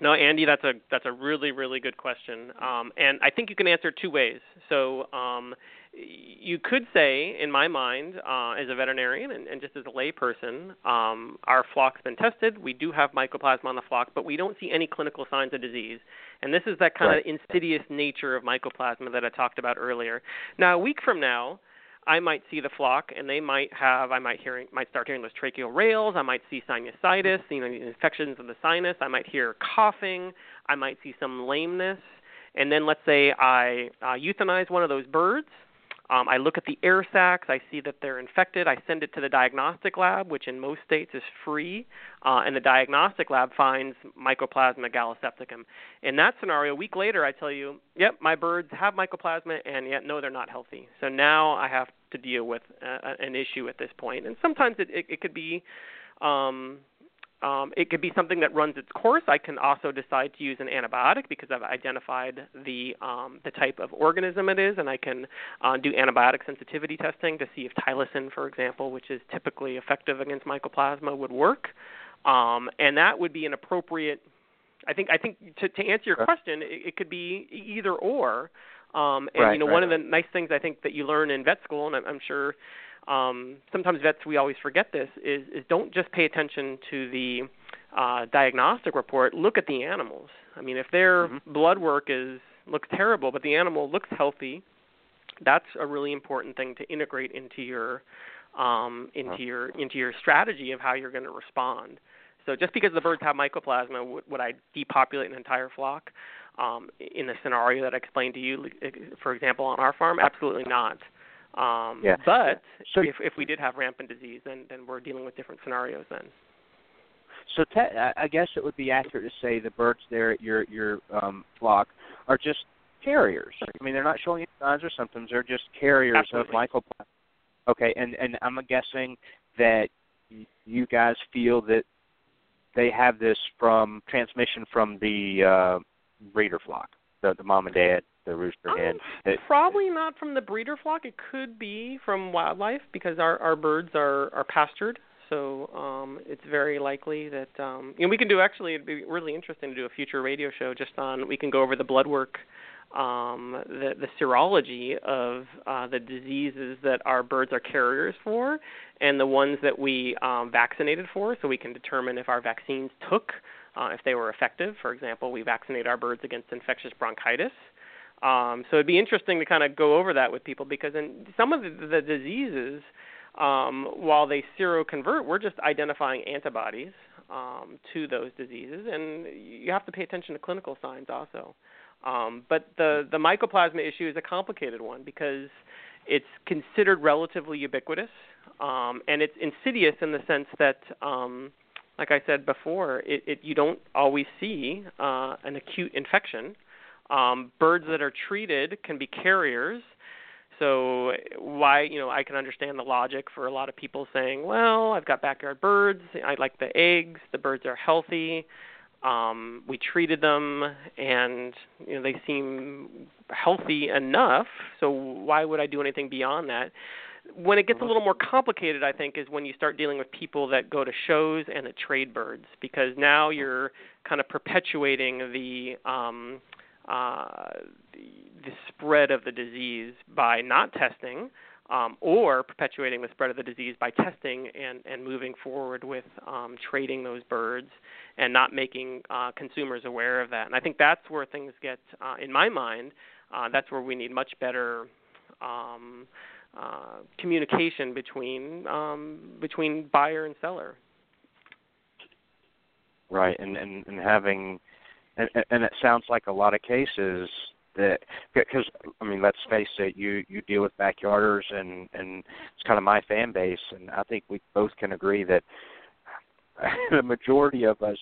No, Andy, that's a that's a really really good question, um, and I think you can answer two ways. So um, you could say, in my mind, uh, as a veterinarian and, and just as a layperson, um, our flock's been tested. We do have mycoplasma on the flock, but we don't see any clinical signs of disease. And this is that kind right. of insidious nature of mycoplasma that I talked about earlier. Now, a week from now, I might see the flock, and they might have. I might hearing, might start hearing those tracheal rales. I might see sinusitis, you know, infections of the sinus. I might hear coughing. I might see some lameness. And then let's say I uh, euthanize one of those birds, um, I look at the air sacs. I see that they're infected. I send it to the diagnostic lab, which in most states is free, uh, and the diagnostic lab finds Mycoplasma gallisepticum. In that scenario, a week later, I tell you, yep, my birds have mycoplasma, and yet no, they're not healthy. So now I have to deal with uh, an issue at this point. and sometimes it, it, it could be. Um, um, it could be something that runs its course. I can also decide to use an antibiotic because I've identified the um, the type of organism it is, and I can uh, do antibiotic sensitivity testing to see if tylosin, for example, which is typically effective against mycoplasma, would work. Um, and that would be an appropriate. I think I think to, to answer your question, it, it could be either or. Um, and right, you know, right, one of the nice things I think that you learn in vet school, and I'm, I'm sure um, sometimes vets we always forget this is is don't just pay attention to the uh, diagnostic report. Look at the animals. I mean, if their mm-hmm. blood work is looks terrible, but the animal looks healthy, that's a really important thing to integrate into your um, into your into your strategy of how you're going to respond. So just because the birds have mycoplasma, would, would I depopulate an entire flock? Um, in the scenario that I explained to you, for example, on our farm, absolutely not. Um, yeah. But so, if if we did have rampant disease, then then we're dealing with different scenarios then. So te- I guess it would be accurate to say the birds there at your your um, flock are just carriers. I mean, they're not showing any signs or symptoms; they're just carriers Absolutely. of mycoplasma. Okay, and and I'm guessing that you guys feel that they have this from transmission from the uh, breeder flock, the the mom and dad, the rooster Um, hen. It- Probably not from the breeder flock. It could be from wildlife because our our birds are are pastured. So um, it's very likely that um, you know we can do. Actually, it'd be really interesting to do a future radio show just on. We can go over the blood work, um, the the serology of uh, the diseases that our birds are carriers for, and the ones that we um, vaccinated for, so we can determine if our vaccines took, uh, if they were effective. For example, we vaccinate our birds against infectious bronchitis. Um, so it'd be interesting to kind of go over that with people because in some of the, the diseases, um, while they seroconvert, we're just identifying antibodies um, to those diseases, and you have to pay attention to clinical signs also. Um, but the the mycoplasma issue is a complicated one because it's considered relatively ubiquitous, um, and it's insidious in the sense that, um, like I said before, it, it you don't always see uh, an acute infection. Um, birds that are treated can be carriers. So why you know I can understand the logic for a lot of people saying, well, I've got backyard birds, I like the eggs, the birds are healthy, um, we treated them, and you know they seem healthy enough. So why would I do anything beyond that? When it gets a little more complicated, I think, is when you start dealing with people that go to shows and that trade birds, because now you're kind of perpetuating the um, uh, the, the spread of the disease by not testing, um, or perpetuating the spread of the disease by testing and, and moving forward with um, trading those birds and not making uh, consumers aware of that. And I think that's where things get, uh, in my mind, uh, that's where we need much better um, uh, communication between um, between buyer and seller. Right, and and, and having, and, and it sounds like a lot of cases that because I mean, let's face it, you you deal with backyarders, and and it's kind of my fan base, and I think we both can agree that the majority of us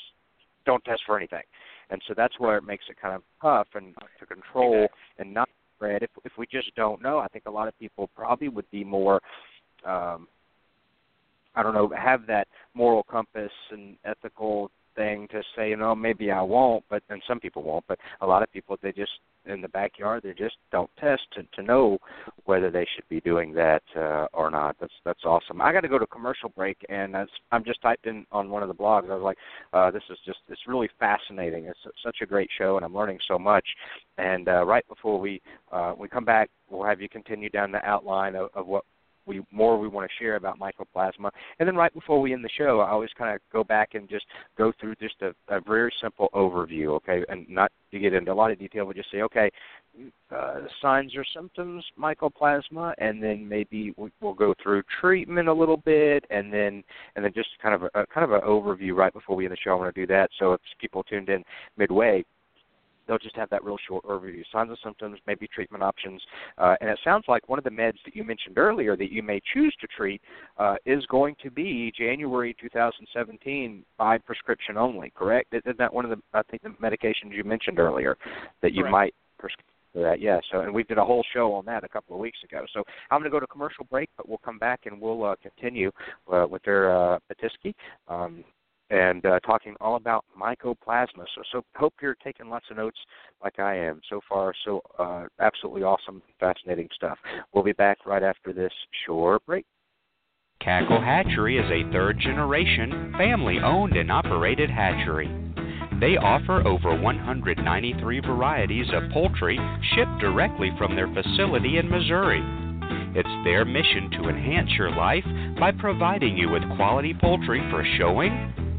don't test for anything, and so that's where it makes it kind of tough and to control and not spread. If if we just don't know, I think a lot of people probably would be more. um I don't know, have that moral compass and ethical thing to say, you know, maybe I won't, but and some people won't, but a lot of people they just in the backyard they just don't test to to know whether they should be doing that uh, or not. That's that's awesome. I got to go to commercial break, and that's, I'm just typed in on one of the blogs. I was like, uh, this is just it's really fascinating. It's such a great show, and I'm learning so much. And uh, right before we uh, we come back, we'll have you continue down the outline of, of what we more we want to share about mycoplasma. And then right before we end the show, I always kind of go back and just go through just a, a very simple overview, okay, and not to get into a lot of detail, but just say, okay, uh, signs or symptoms, mycoplasma, and then maybe we, we'll go through treatment a little bit, and then and then just kind of a, kind of an overview right before we end the show. I want to do that. So if people tuned in midway, they'll just have that real short overview signs and symptoms maybe treatment options uh, and it sounds like one of the meds that you mentioned earlier that you may choose to treat uh, is going to be january 2017 by prescription only correct isn't that one of the i think the medications you mentioned earlier that you Correct. might prescribe that yeah so and we did a whole show on that a couple of weeks ago so i'm going to go to commercial break but we'll come back and we'll uh, continue uh, with their uh, Pitesky. Um, and uh, talking all about mycoplasma. So, so hope you're taking lots of notes like I am. So far, so uh, absolutely awesome, fascinating stuff. We'll be back right after this short break. Cackle Hatchery is a third generation, family owned and operated hatchery. They offer over 193 varieties of poultry shipped directly from their facility in Missouri. It's their mission to enhance your life by providing you with quality poultry for showing,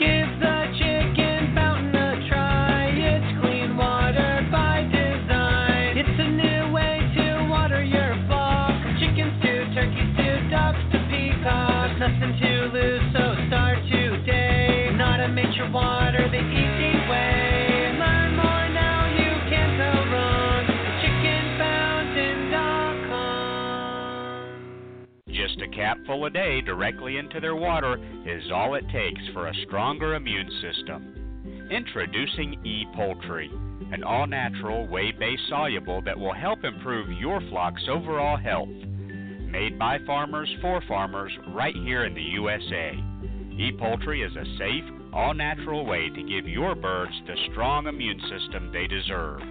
Give the chicken A day directly into their water is all it takes for a stronger immune system. Introducing E Poultry, an all natural, whey based soluble that will help improve your flock's overall health. Made by farmers for farmers right here in the USA. E Poultry is a safe, all natural way to give your birds the strong immune system they deserve.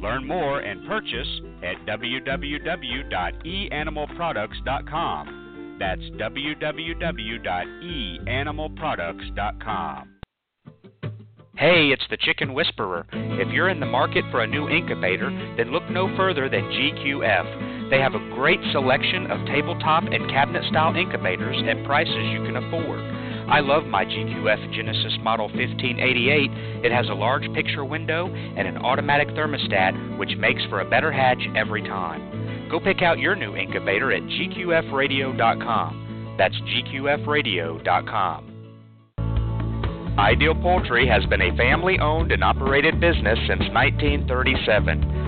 Learn more and purchase at www.eanimalproducts.com. That's www.eanimalproducts.com. Hey, it's the Chicken Whisperer. If you're in the market for a new incubator, then look no further than GQF. They have a great selection of tabletop and cabinet style incubators at prices you can afford. I love my GQF Genesis Model 1588. It has a large picture window and an automatic thermostat, which makes for a better hatch every time. Go pick out your new incubator at gqfradio.com. That's gqfradio.com. Ideal Poultry has been a family owned and operated business since 1937.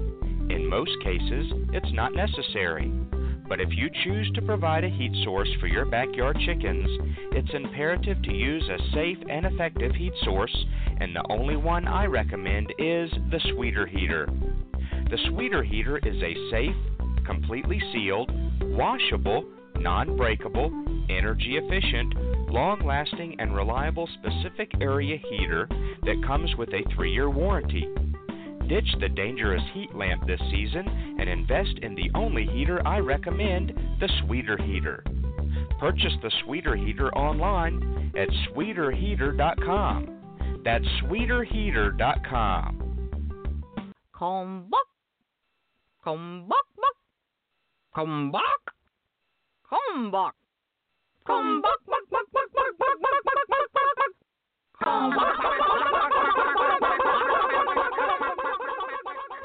In most cases, it's not necessary. But if you choose to provide a heat source for your backyard chickens, it's imperative to use a safe and effective heat source, and the only one I recommend is the Sweeter Heater. The Sweeter Heater is a safe, completely sealed, washable, non breakable, energy efficient, long lasting, and reliable specific area heater that comes with a three year warranty. Ditch the dangerous heat lamp this season and invest in the only heater I recommend the Sweeter Heater. Purchase the Sweeter Heater online at sweeterheater.com. That's sweeterheater.com. Come back. Come back, back. Come back. Come back. Come back, back, back, back, back, back, back, back, back, back, back. Come back, back, back, back, back, back, back,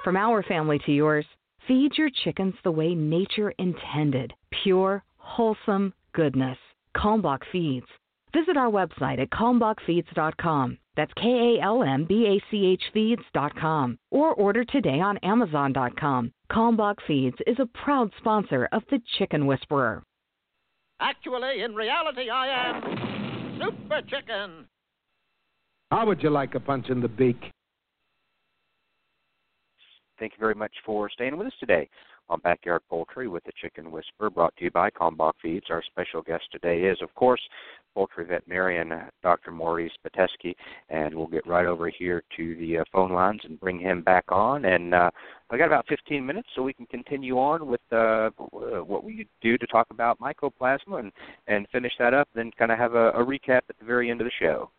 From our family to yours, feed your chickens the way nature intended pure, wholesome goodness. Kalmbach Feeds. Visit our website at kalmbachfeeds.com. That's K A L M B A C H feeds.com. Or order today on Amazon.com. Kalmbach Feeds is a proud sponsor of The Chicken Whisperer. Actually, in reality, I am Super Chicken. How would you like a punch in the beak? Thank you very much for staying with us today on Backyard Poultry with the Chicken Whisperer, brought to you by Kalmbach Feeds. Our special guest today is, of course, poultry veterinarian Dr. Maurice Pitesky, and we'll get right over here to the uh, phone lines and bring him back on. And uh, I got about 15 minutes, so we can continue on with uh, what we do to talk about mycoplasma and and finish that up, then kind of have a, a recap at the very end of the show.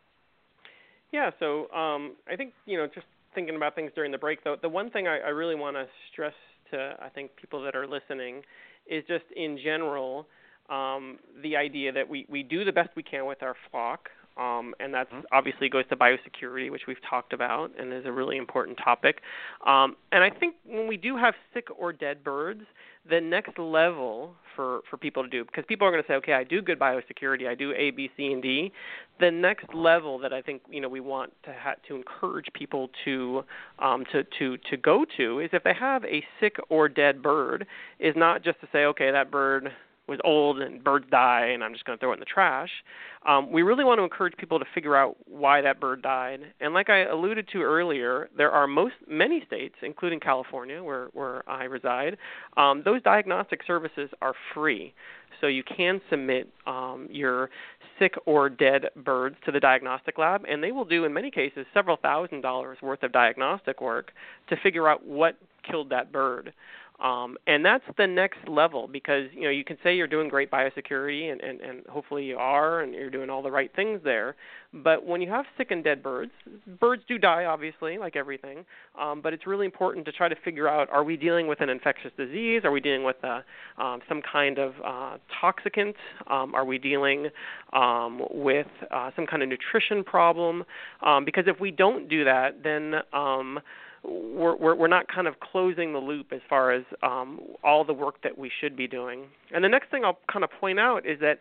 Yeah, so um, I think you know just thinking about things during the break, though, the one thing I, I really want to stress to I think people that are listening is just in general um, the idea that we we do the best we can with our flock. Um, and that Mm-hmm. obviously goes to biosecurity, which we've talked about, and is a really important topic. Um, and I think when we do have sick or dead birds, the next level for for people to do, because people are going to say, okay, I do good biosecurity, I do A, B, C, and D. The next level that I think you know we want to ha- to encourage people to um, to to to go to is if they have a sick or dead bird, is not just to say, okay, that bird was old and birds die and I'm just going to throw it in the trash. Um, we really want to encourage people to figure out why that bird died. And like I alluded to earlier, there are most many states, including California, where where I reside, um, those diagnostic services are free. So you can submit um, your sick or dead birds to the diagnostic lab, and they will do, in many cases, several thousand dollars worth of diagnostic work to figure out what killed that bird. Um, and that's the next level because you know you can say you're doing great biosecurity and, and, and hopefully you are and you're doing all the right things there. But when you have sick and dead birds, birds do die obviously, like everything. Um, but it's really important to try to figure out: are we dealing with an infectious disease? Are we dealing with a, um, some kind of uh, toxicant? Um, are we dealing um, with uh, some kind of nutrition problem? Um, because if we don't do that, then um, we're, we're, we're not kind of closing the loop as far as um, all the work that we should be doing. And the next thing I'll kind of point out is that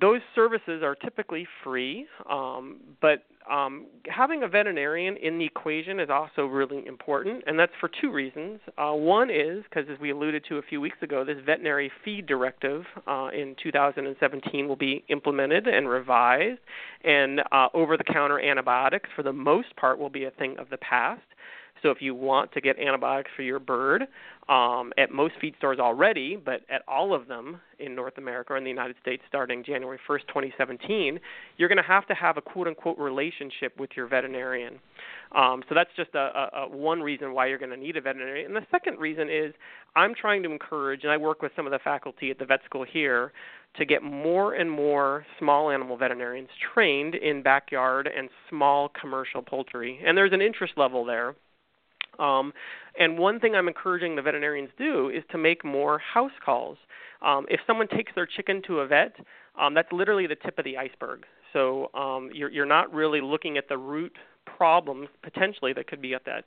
those services are typically free, um, but um, having a veterinarian in the equation is also really important, and that's for two reasons. Uh, one is because, as we alluded to a few weeks ago, this veterinary feed directive uh, in 2017 will be implemented and revised, and uh, over the counter antibiotics, for the most part, will be a thing of the past. So if you want to get antibiotics for your bird um, at most feed stores already, but at all of them in North America or in the United States starting January 1st, 2017, you're going to have to have a quote unquote relationship with your veterinarian. Um, so that's just a, a, a one reason why you're going to need a veterinarian. And the second reason is I'm trying to encourage, and I work with some of the faculty at the vet school here to get more and more small animal veterinarians trained in backyard and small commercial poultry. And there's an interest level there. Um, and one thing I'm encouraging the veterinarians do is to make more house calls. Um, if someone takes their chicken to a vet, um, that's literally the tip of the iceberg. So um, you're, you're not really looking at the root problems potentially that could be at that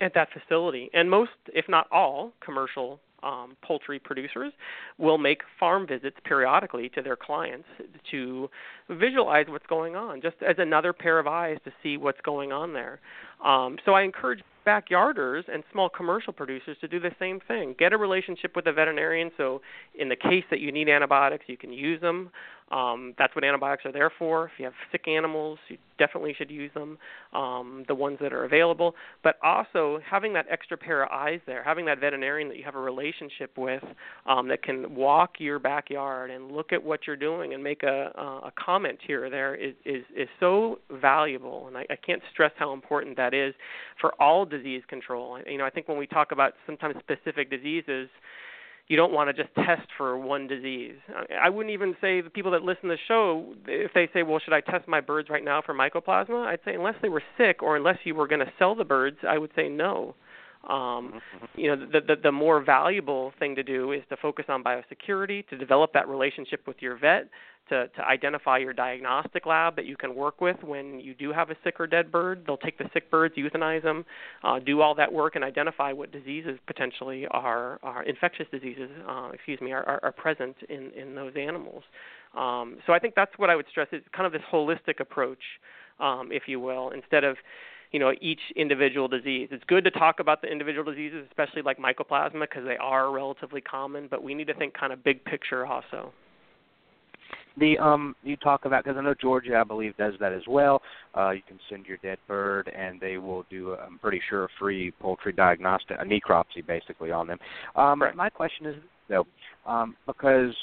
at that facility. And most, if not all, commercial um, poultry producers will make farm visits periodically to their clients to visualize what's going on, just as another pair of eyes to see what's going on there. Um, so I encourage backyarders and small commercial producers to do the same thing. Get a relationship with a veterinarian so in the case that you need antibiotics, you can use them. Um, that's what antibiotics are there for. If you have sick animals, you definitely should use them, um, the ones that are available. But also having that extra pair of eyes there, having that veterinarian that you have a relationship with um, that can walk your backyard and look at what you're doing and make a, a comment here or there is, is, is so valuable. And I, I can't stress how important that is for all disease control. You know, I think when we talk about sometimes specific diseases, you don't want to just test for one disease. I wouldn't even say the people that listen to the show, if they say, well, should I test my birds right now for mycoplasma? I'd say unless they were sick or unless you were going to sell the birds, I would say no. Um, you know, the, the the more valuable thing to do is to focus on biosecurity, to develop that relationship with your vet, to, to identify your diagnostic lab that you can work with when you do have a sick or dead bird. They'll take the sick birds, euthanize them, uh, do all that work, and identify what diseases potentially are, are infectious diseases, uh, excuse me, are, are, are present in, in those animals. Um, so I think that's what I would stress is kind of this holistic approach, um, if you will, instead of you know each individual disease. It's good to talk about the individual diseases, especially like mycoplasma, because they are relatively common. But we need to think kind of big picture also the um you talk about because I know Georgia I believe does that as well. Uh, you can send your dead bird and they will do I'm pretty sure a free poultry diagnostic a necropsy basically on them. Um, My question is though um, because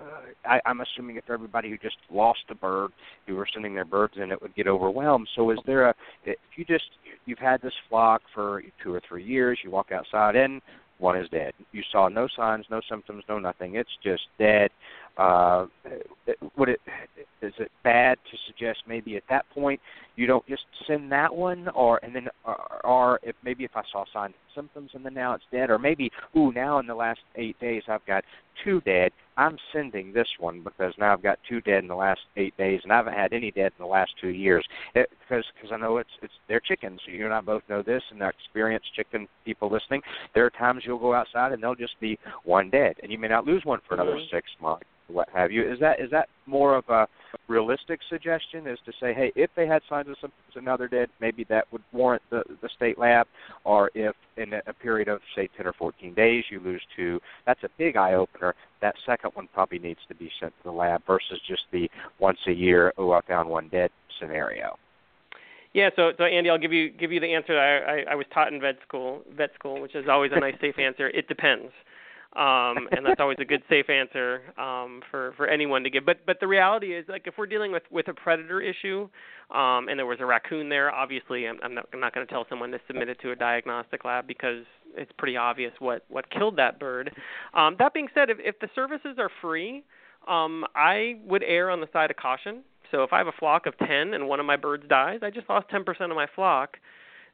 uh, I, I'm assuming if everybody who just lost a bird who were sending their birds in, it would get overwhelmed. So is there a if you just you've had this flock for two or three years, you walk outside and one is dead. You saw no signs, no symptoms, no nothing. It's just dead. Uh, would it is it bad to suggest maybe at that point you don't just send that one, or and then or, or if maybe if I saw signs and symptoms and then now it's dead, or maybe ooh now in the last eight days I've got two dead. I'm sending this one because now I've got two dead in the last eight days, and I haven't had any dead in the last two years. It, because because I know it's it's they're chickens. You and I both know this, and they're experienced chicken people listening. There are times you'll go outside and there'll just be one dead, and you may not lose one for another mm-hmm. six months what have you. Is that is that more of a realistic suggestion? Is to say, hey, if they had signs of symptoms and now they're dead, maybe that would warrant the the state lab, or if in a, a period of say 10 or 14 days you lose two, that's a big eye opener. That second one probably needs to be sent to the lab versus just the once a year, oh, I found one dead scenario. Yeah, so so Andy, I'll give you give you the answer I, I I was taught in vet school, vet school, which is always a nice safe answer. It depends um, and that's always a good safe answer um, for for anyone to give. But but the reality is, like if we're dealing with with a predator issue, um, and there was a raccoon there, obviously I'm, I'm not I'm not going to tell someone to submit it to a diagnostic lab because it's pretty obvious what what killed that bird. Um, that being said, if, if the services are free, um, I would err on the side of caution. So if I have a flock of 10 and one of my birds dies, I just lost 10% of my flock.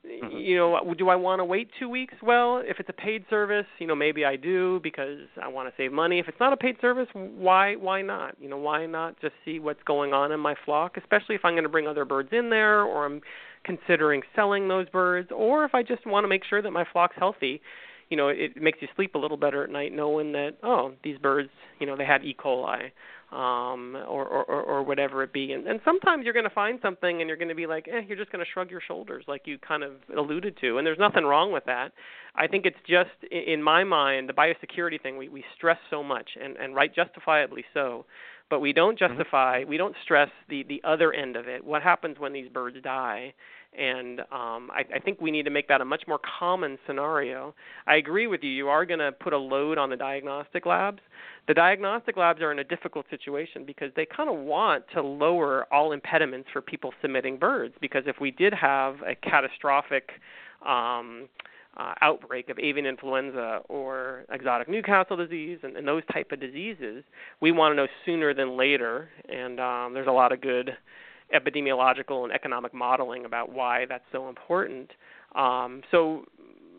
Mm-hmm. You know, do I want to wait 2 weeks? Well, if it's a paid service, you know, maybe I do because I want to save money. If it's not a paid service, why why not? You know, why not just see what's going on in my flock, especially if I'm going to bring other birds in there or I'm considering selling those birds or if I just want to make sure that my flock's healthy you know it makes you sleep a little better at night knowing that oh these birds you know they had E. coli um or or or whatever it be. And and sometimes you're going to find something and you're going to be like eh you're just going to shrug your shoulders like you kind of alluded to. And there's nothing wrong with that. I think it's just in my mind the biosecurity thing we we stress so much and and right justifiably so. But we don't mm-hmm. justify we don't stress the the other end of it. What happens when these birds die and um, I, I think we need to make that a much more common scenario. I agree with you. You are going to put a load on the diagnostic labs. The diagnostic labs are in a difficult situation because they kind of want to lower all impediments for people submitting birds. Because if we did have a catastrophic um, uh, outbreak of avian influenza or exotic Newcastle disease and, and those type of diseases, we want to know sooner than later. And um, there's a lot of good epidemiological and economic modeling about why that's so important. Um, so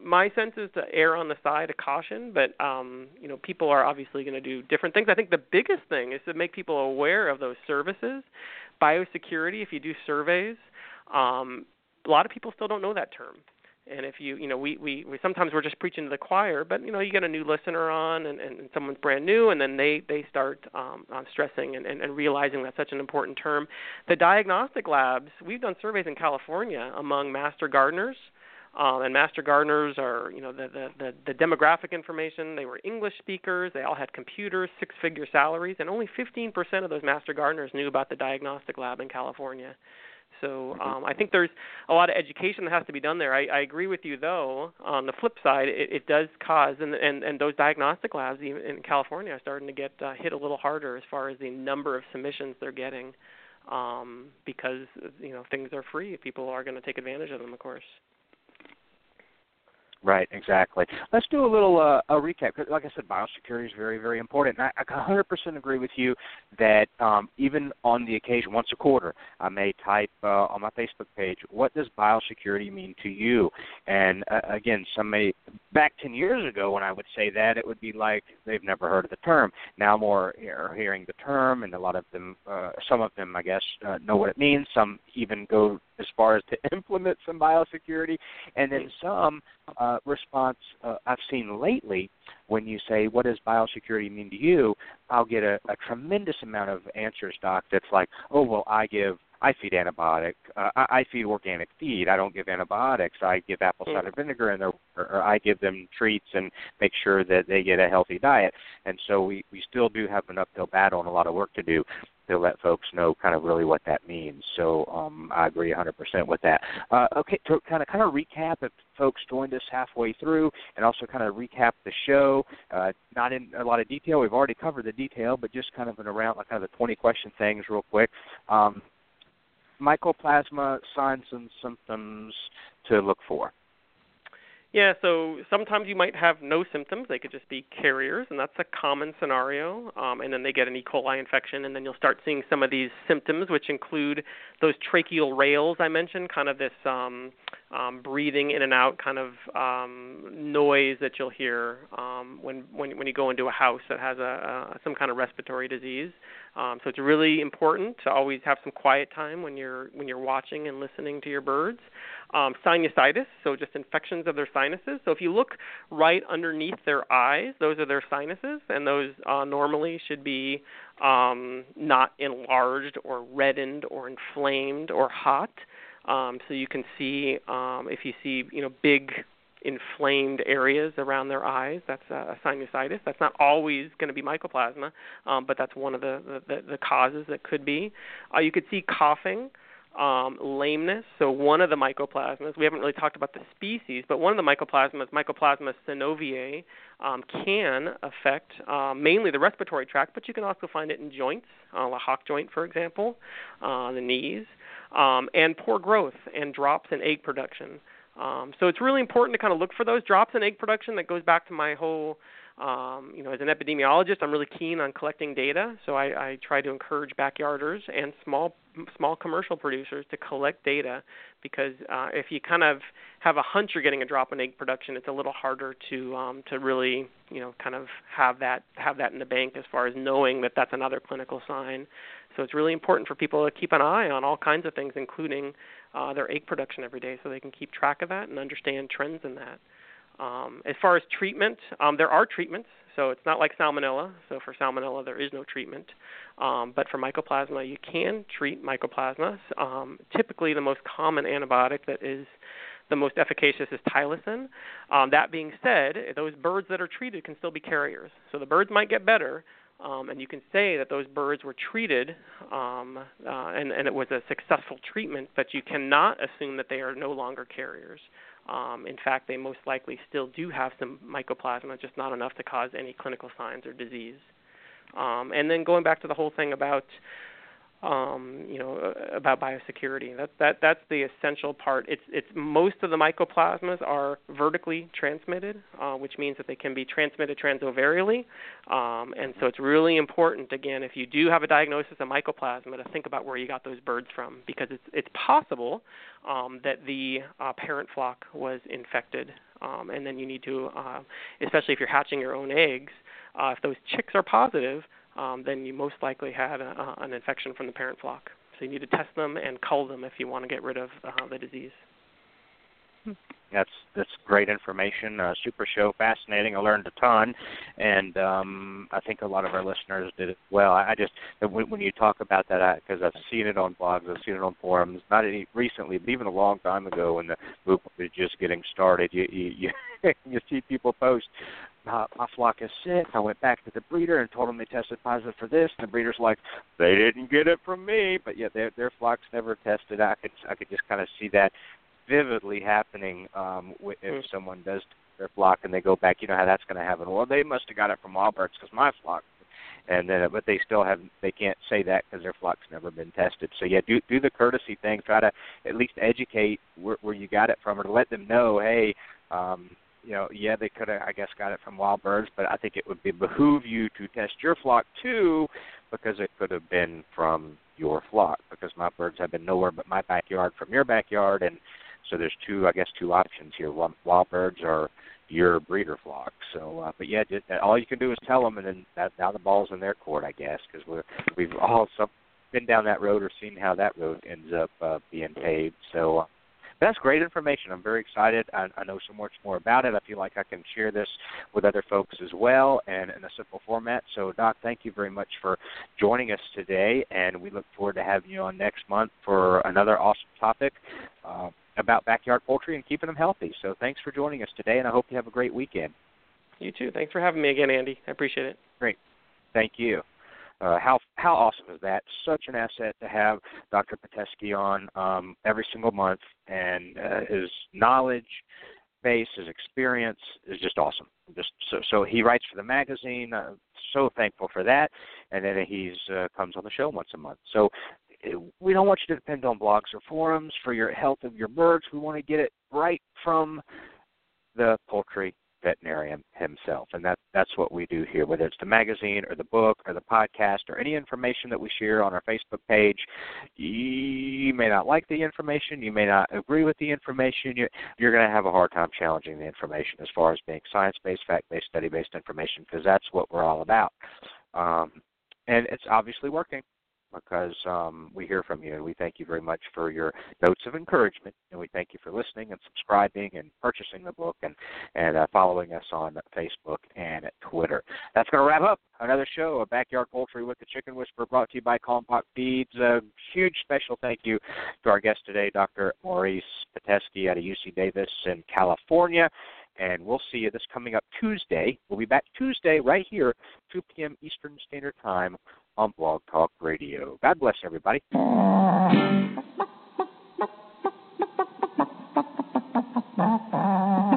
my sense is to err on the side of caution, but um, you know people are obviously going to do different things. I think the biggest thing is to make people aware of those services. Biosecurity, if you do surveys, um, a lot of people still don't know that term. And if you, you know, we, we, we sometimes we're just preaching to the choir, but you know, you get a new listener on, and, and someone's brand new, and then they they start um, on stressing and, and, and realizing that's such an important term. The diagnostic labs, we've done surveys in California among master gardeners, um, and master gardeners are, you know, the, the the the demographic information. They were English speakers. They all had computers, six-figure salaries, and only 15% of those master gardeners knew about the diagnostic lab in California. So um, I think there's a lot of education that has to be done there. I, I agree with you, though. On the flip side, it, it does cause, and, and and those diagnostic labs even in California are starting to get uh, hit a little harder as far as the number of submissions they're getting, um, because you know things are free. People are going to take advantage of them, of course. Right, exactly. Let's do a little uh, a recap. Cause Like I said, biosecurity is very, very important. I, I 100% agree with you that um, even on the occasion, once a quarter, I may type uh, on my Facebook page, "What does biosecurity mean to you?" And uh, again, some may back 10 years ago when I would say that, it would be like they've never heard of the term. Now more are hearing the term, and a lot of them, uh, some of them, I guess, uh, know what it means. Some even go as far as to implement some biosecurity, and then some uh, response uh, I've seen lately when you say, "What does biosecurity mean to you?" I'll get a, a tremendous amount of answers, Doc. That's like, "Oh, well, I give." I feed antibiotic. Uh, I, I feed organic feed. I don't give antibiotics. I give apple cider mm. vinegar, and or, or I give them treats and make sure that they get a healthy diet. And so we we still do have an uphill battle and a lot of work to do to let folks know kind of really what that means. So um, I agree 100% with that. Uh, okay, to kind of kind of recap if folks joined us halfway through, and also kind of recap the show. Uh, not in a lot of detail. We've already covered the detail, but just kind of an around like kind of the 20 question things real quick. Um, mycoplasma signs and symptoms to look for. Yeah, so sometimes you might have no symptoms. They could just be carriers, and that's a common scenario. Um, and then they get an E. coli infection, and then you'll start seeing some of these symptoms, which include those tracheal rales I mentioned, kind of this um, um, breathing in and out kind of um, noise that you'll hear um, when, when when you go into a house that has a, a some kind of respiratory disease. Um, so it's really important to always have some quiet time when you're when you're watching and listening to your birds. Um, sinusitis, so just infections of their sinuses. So if you look right underneath their eyes, those are their sinuses, and those uh, normally should be um, not enlarged or reddened or inflamed or hot. Um, so you can see um, if you see you know big inflamed areas around their eyes. That's a sinusitis. That's not always going to be mycoplasma, um, but that's one of the, the, the causes that could be. Uh, you could see coughing. Um, lameness. So one of the mycoplasmas, we haven't really talked about the species, but one of the mycoplasmas, Mycoplasma synoviae, um, can affect uh, mainly the respiratory tract, but you can also find it in joints, uh, the hock joint, for example, uh, the knees, um, and poor growth and drops in egg production. Um, so it's really important to kind of look for those drops in egg production. That goes back to my whole um, you know, as an epidemiologist, I'm really keen on collecting data, so I, I try to encourage backyarders and small small commercial producers to collect data because uh, if you kind of have a hunch you're getting a drop in egg production, it's a little harder to um, to really you know kind of have that have that in the bank as far as knowing that that's another clinical sign. So it's really important for people to keep an eye on all kinds of things, including uh, their egg production every day, so they can keep track of that and understand trends in that. Um, as far as treatment, um, there are treatments. So it's not like salmonella. So for salmonella, there is no treatment. Um, but for mycoplasma, you can treat mycoplasma. Um, typically, the most common antibiotic that is the most efficacious is tylosin. Um, that being said, those birds that are treated can still be carriers. So the birds might get better, um, and you can say that those birds were treated um, uh, and, and it was a successful treatment, but you cannot assume that they are no longer carriers. Um, in fact, they most likely still do have some mycoplasma, just not enough to cause any clinical signs or disease. Um, and then going back to the whole thing about um, you know, uh, about biosecurity. That that that's the essential part. It's it's most of the mycoplasmas are vertically transmitted, uh, which means that they can be transmitted transovarially, um, and so it's really important. Again, if you do have a diagnosis of mycoplasma, to think about where you got those birds from, because it's it's possible um, that the uh, parent flock was infected, um, and then you need to, uh, especially if you're hatching your own eggs, uh, if those chicks are positive um, then you most likely had a, an infection from the parent flock. So you need to test them and cull them if you want to get rid of uh, the disease. That's that's great information. Uh, super show, fascinating. I learned a ton, and um, I think a lot of our listeners did as well. I, I just when, when you talk about that, because I've seen it on blogs, I've seen it on forums, not any recently, but even a long time ago when the movement was just getting started. You you you, you see people post, my, my flock is sick. I went back to the breeder and told them they tested positive for this. And the breeder's like, they didn't get it from me, but yet their their flock's never tested. I could I could just kind of see that vividly happening um, if mm. someone does their flock and they go back. You know how that's going to happen. Well, they must have got it from Alberts because my flock. And then, but they still have they can't say that because their flock's never been tested. So yeah, do do the courtesy thing. Try to at least educate where, where you got it from, or let them know, hey, um, you know, yeah, they could have, I guess, got it from wild birds, but I think it would be behoove you to test your flock too, because it could have been from your flock. Because my birds have been nowhere but my backyard from your backyard, and so there's two, I guess, two options here: wild birds or your breeder flock. So, uh, but yeah, just, all you can do is tell them, and then that, now the ball's in their court, I guess, because we're we've all some, been down that road or seen how that road ends up uh, being paved. So. Uh, that's great information. I'm very excited. I, I know so much more about it. I feel like I can share this with other folks as well and in a simple format. So, Doc, thank you very much for joining us today, and we look forward to having you on next month for another awesome topic. Uh, about backyard poultry and keeping them healthy. So thanks for joining us today, and I hope you have a great weekend. You too. Thanks for having me again, Andy. I appreciate it. Great. Thank you. Uh, how how awesome is that? Such an asset to have Dr. Pitesky on um, every single month, and uh, his knowledge base, his experience is just awesome. Just so so he writes for the magazine. Uh, so thankful for that, and then he's uh, comes on the show once a month. So uh, we don't want you to depend on blogs or forums for your health of your birds. We want to get it right from the poultry veterinarian himself. And that that's what we do here, whether it's the magazine or the book or the podcast or any information that we share on our Facebook page. You may not like the information, you may not agree with the information. You, you're going to have a hard time challenging the information as far as being science-based, fact-based, study-based information because that's what we're all about. Um, and it's obviously working because um, we hear from you, and we thank you very much for your notes of encouragement, and we thank you for listening and subscribing and purchasing the book and and uh, following us on Facebook and Twitter. That's going to wrap up another show of Backyard Poultry with the Chicken Whisperer, brought to you by Kalmbach Feeds. A huge special thank you to our guest today, Dr. Maurice Pitesky out of UC Davis in California and we'll see you this coming up Tuesday. We'll be back Tuesday right here, 2 p.m. Eastern Standard Time on Blog Talk Radio. God bless everybody.